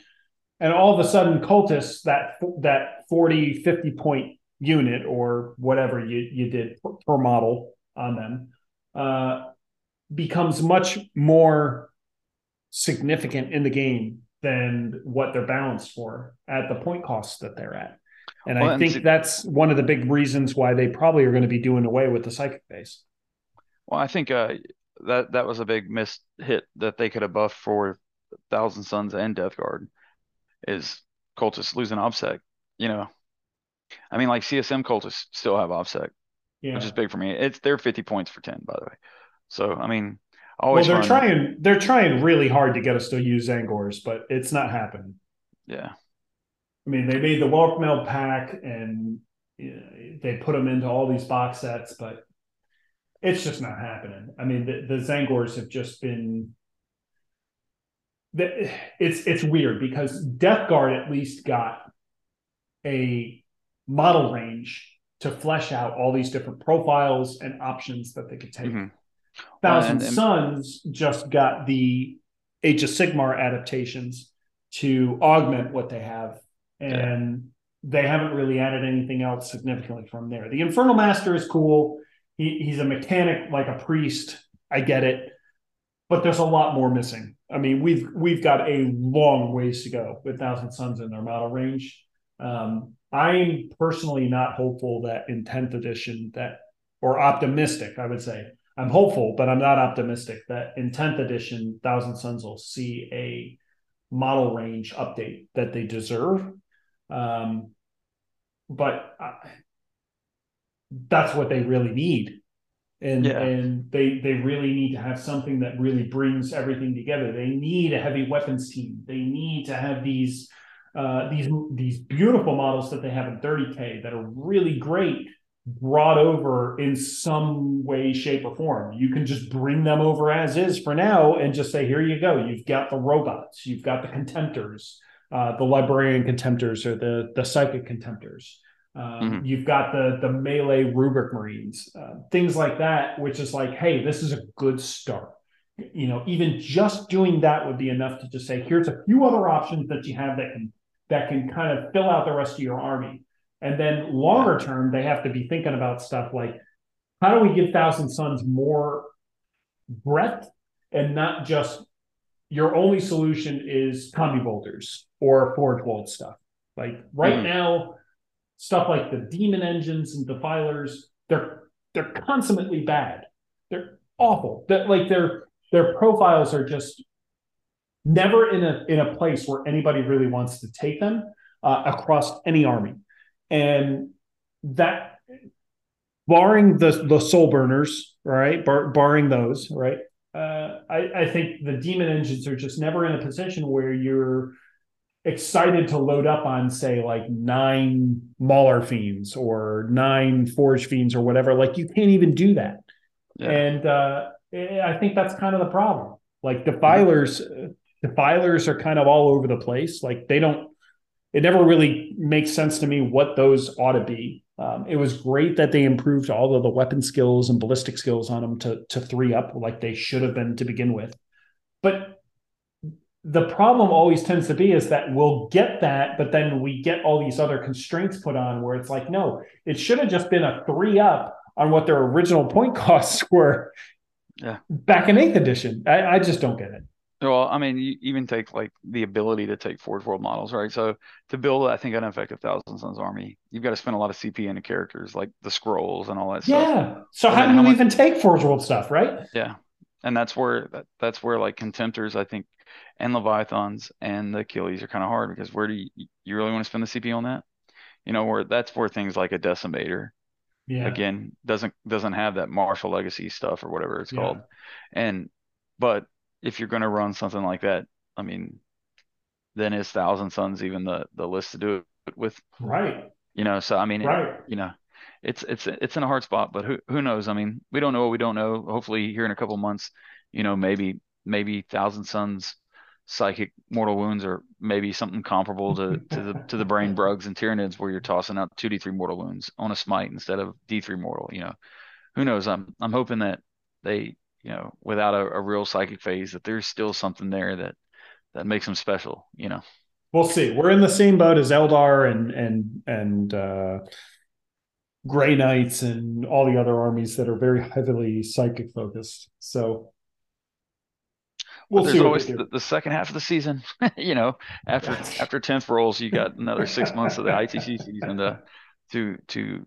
and all of a sudden cultists that that 40 50 point unit or whatever you, you did per, per model on them uh, becomes much more significant in the game than what they're balanced for at the point costs that they're at. And well, I think that's one of the big reasons why they probably are going to be doing away with the psychic phase. Well, I think uh, that that was a big missed hit that they could have buffed for Thousand Sons and Death Guard is cultists losing OBSEC. You know, I mean, like CSM cultists still have OBSEC, yeah. which is big for me. It's they're 50 points for 10, by the way. So I mean, always well, they're trying they're trying really hard to get us to use Tzaangors, but it's not happening. Yeah. I mean, they made the Warp Mail pack and you know, they put them into all these box sets, but it's just not happening. I mean, the, the Tzaangors have just been. It's it's weird because Death Guard at least got a model range to flesh out all these different profiles and options that they could take. Mm-hmm. Thousand and, and, Sons just got the Age of Sigmar adaptations to augment what they have, and yeah. they haven't really added anything else significantly from there. The Infernal Master is cool. He, he's a mechanic like a priest. I get it, but there's a lot more missing. I mean, we've we've got a long ways to go with Thousand Sons in their model range. Um, I'm personally not hopeful that in 10th edition that or optimistic, I would say, I'm hopeful, but I'm not optimistic that in 10th edition, Thousand Sons will see a model range update that they deserve. Um, but I, that's what they really need. And, yeah. and they they really need to have something that really brings everything together. They need a heavy weapons team. They need to have these uh, these these beautiful models that they have in 30k that are really great brought over in some way, shape, or form. You can just bring them over as is for now and just say, here you go. You've got the robots, you've got the contemptors, uh, the librarian contemptors or the, the psychic contemptors. Um, mm-hmm. You've got the the melee rubric marines, uh, things like that, which is like, hey, this is a good start. You know, even just doing that would be enough to just say, here's a few other options that you have that can that can kind of fill out the rest of your army. And then longer term, they have to be thinking about stuff like how do we give Thousand Sons more breadth and not just your only solution is combi bolters or forge world stuff. Like right mm. now, stuff like the demon engines and defilers, they're they're consummately bad. They're awful. That like their their profiles are just never in a in a place where anybody really wants to take them uh, across any army and that barring the the soul burners, right? Bar, barring those, right? Uh, I, I think the demon engines are just never in a position where you're excited to load up on, say, like nine Mauler fiends or nine Forge fiends or whatever. Like you can't even do that. Yeah. And uh, I think that's kind of the problem. Like defilers, defilers are kind of all over the place. Like they don't it never really makes sense to me what those ought to be. Um, it was great that they improved all of the weapon skills and ballistic skills on them to to three up like they should have been to begin with. But the problem always tends to be is that we'll get that, but then we get all these other constraints put on where it's like, no, it should have just been a three up on what their original point costs were yeah. back in eighth edition. I, I just don't get it. Well, I mean, you even take like the ability to take Forge World models, right? So to build, I think, an effective Thousand Sons army, you've got to spend a lot of CP into characters like the scrolls and all that yeah. stuff. Yeah. So how do you how even take Forge World stuff, right? Yeah, and that's where that, that's where like contemptors, I think, and Leviathans and the Achilles are kind of hard because where do you you really want to spend the CP on that? You know, where that's where things like a Decimator, yeah. again, doesn't doesn't have that martial legacy stuff or whatever it's yeah. called, and but if you're going to run something like that, I mean, then is Thousand Sons even the the list to do it with? Right. You know, so I mean, right. It, you know, it's it's it's in a hard spot, but who who knows? I mean, we don't know what we don't know. Hopefully, here in a couple months, you know, maybe maybe Thousand Sons psychic mortal wounds or maybe something comparable to to the to the brain brugs and tyranids where you're tossing out 2d3 mortal wounds on a smite instead of d3 mortal you know who knows i'm i'm hoping that they you know, without a, a real psychic phase, that there's still something there that that makes them special, you know. We'll see. We're in the same boat as Eldar and and and uh Grey Knights and all the other armies that are very heavily psychic focused. So we'll there's always the, the, second half of the season. you know, after after tenth rolls, you got another six months of the ITC season to to to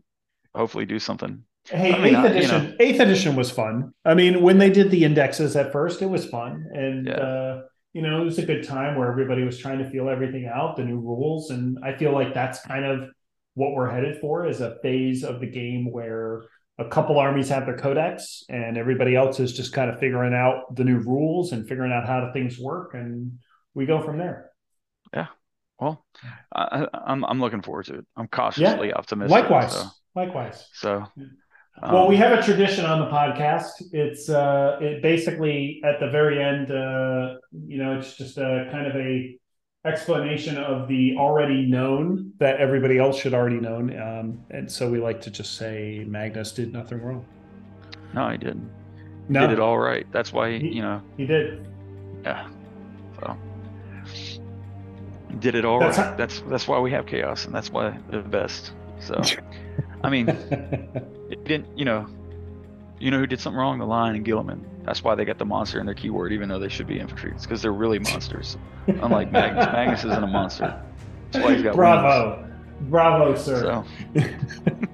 hopefully do something. Hey, I mean, eighth edition. You know. Eighth edition was fun. I mean, when they did the indexes at first, it was fun, and yeah. uh, you know, it was a good time where everybody was trying to feel everything out, the new rules, and I feel like that's kind of what we're headed for is a phase of the game where a couple armies have their codex and everybody else is just kind of figuring out the new rules and figuring out how things work and we go from there yeah well I, am I'm, I'm looking forward to it i'm cautiously yeah. optimistic likewise so. likewise so um, well we have a tradition on the podcast it's uh it basically at the very end uh you know it's just a kind of a explanation of the already known that everybody else should already known. Um, and so we like to just say Magnus did nothing wrong. No, he didn't. He no. did it all right. That's why he, you know he did. Yeah. So did it all that's right. How- that's that's why we have chaos, and that's why the best. So, I mean, it didn't. You know, you know who did something wrong? The Lion and Guilliman. That's why they got the monster in their keyword, even though they should be infantry. It's because they're really monsters. Unlike Magnus. Magnus isn't a monster. That's why he's got Bravo. Wings. Bravo, sir. So.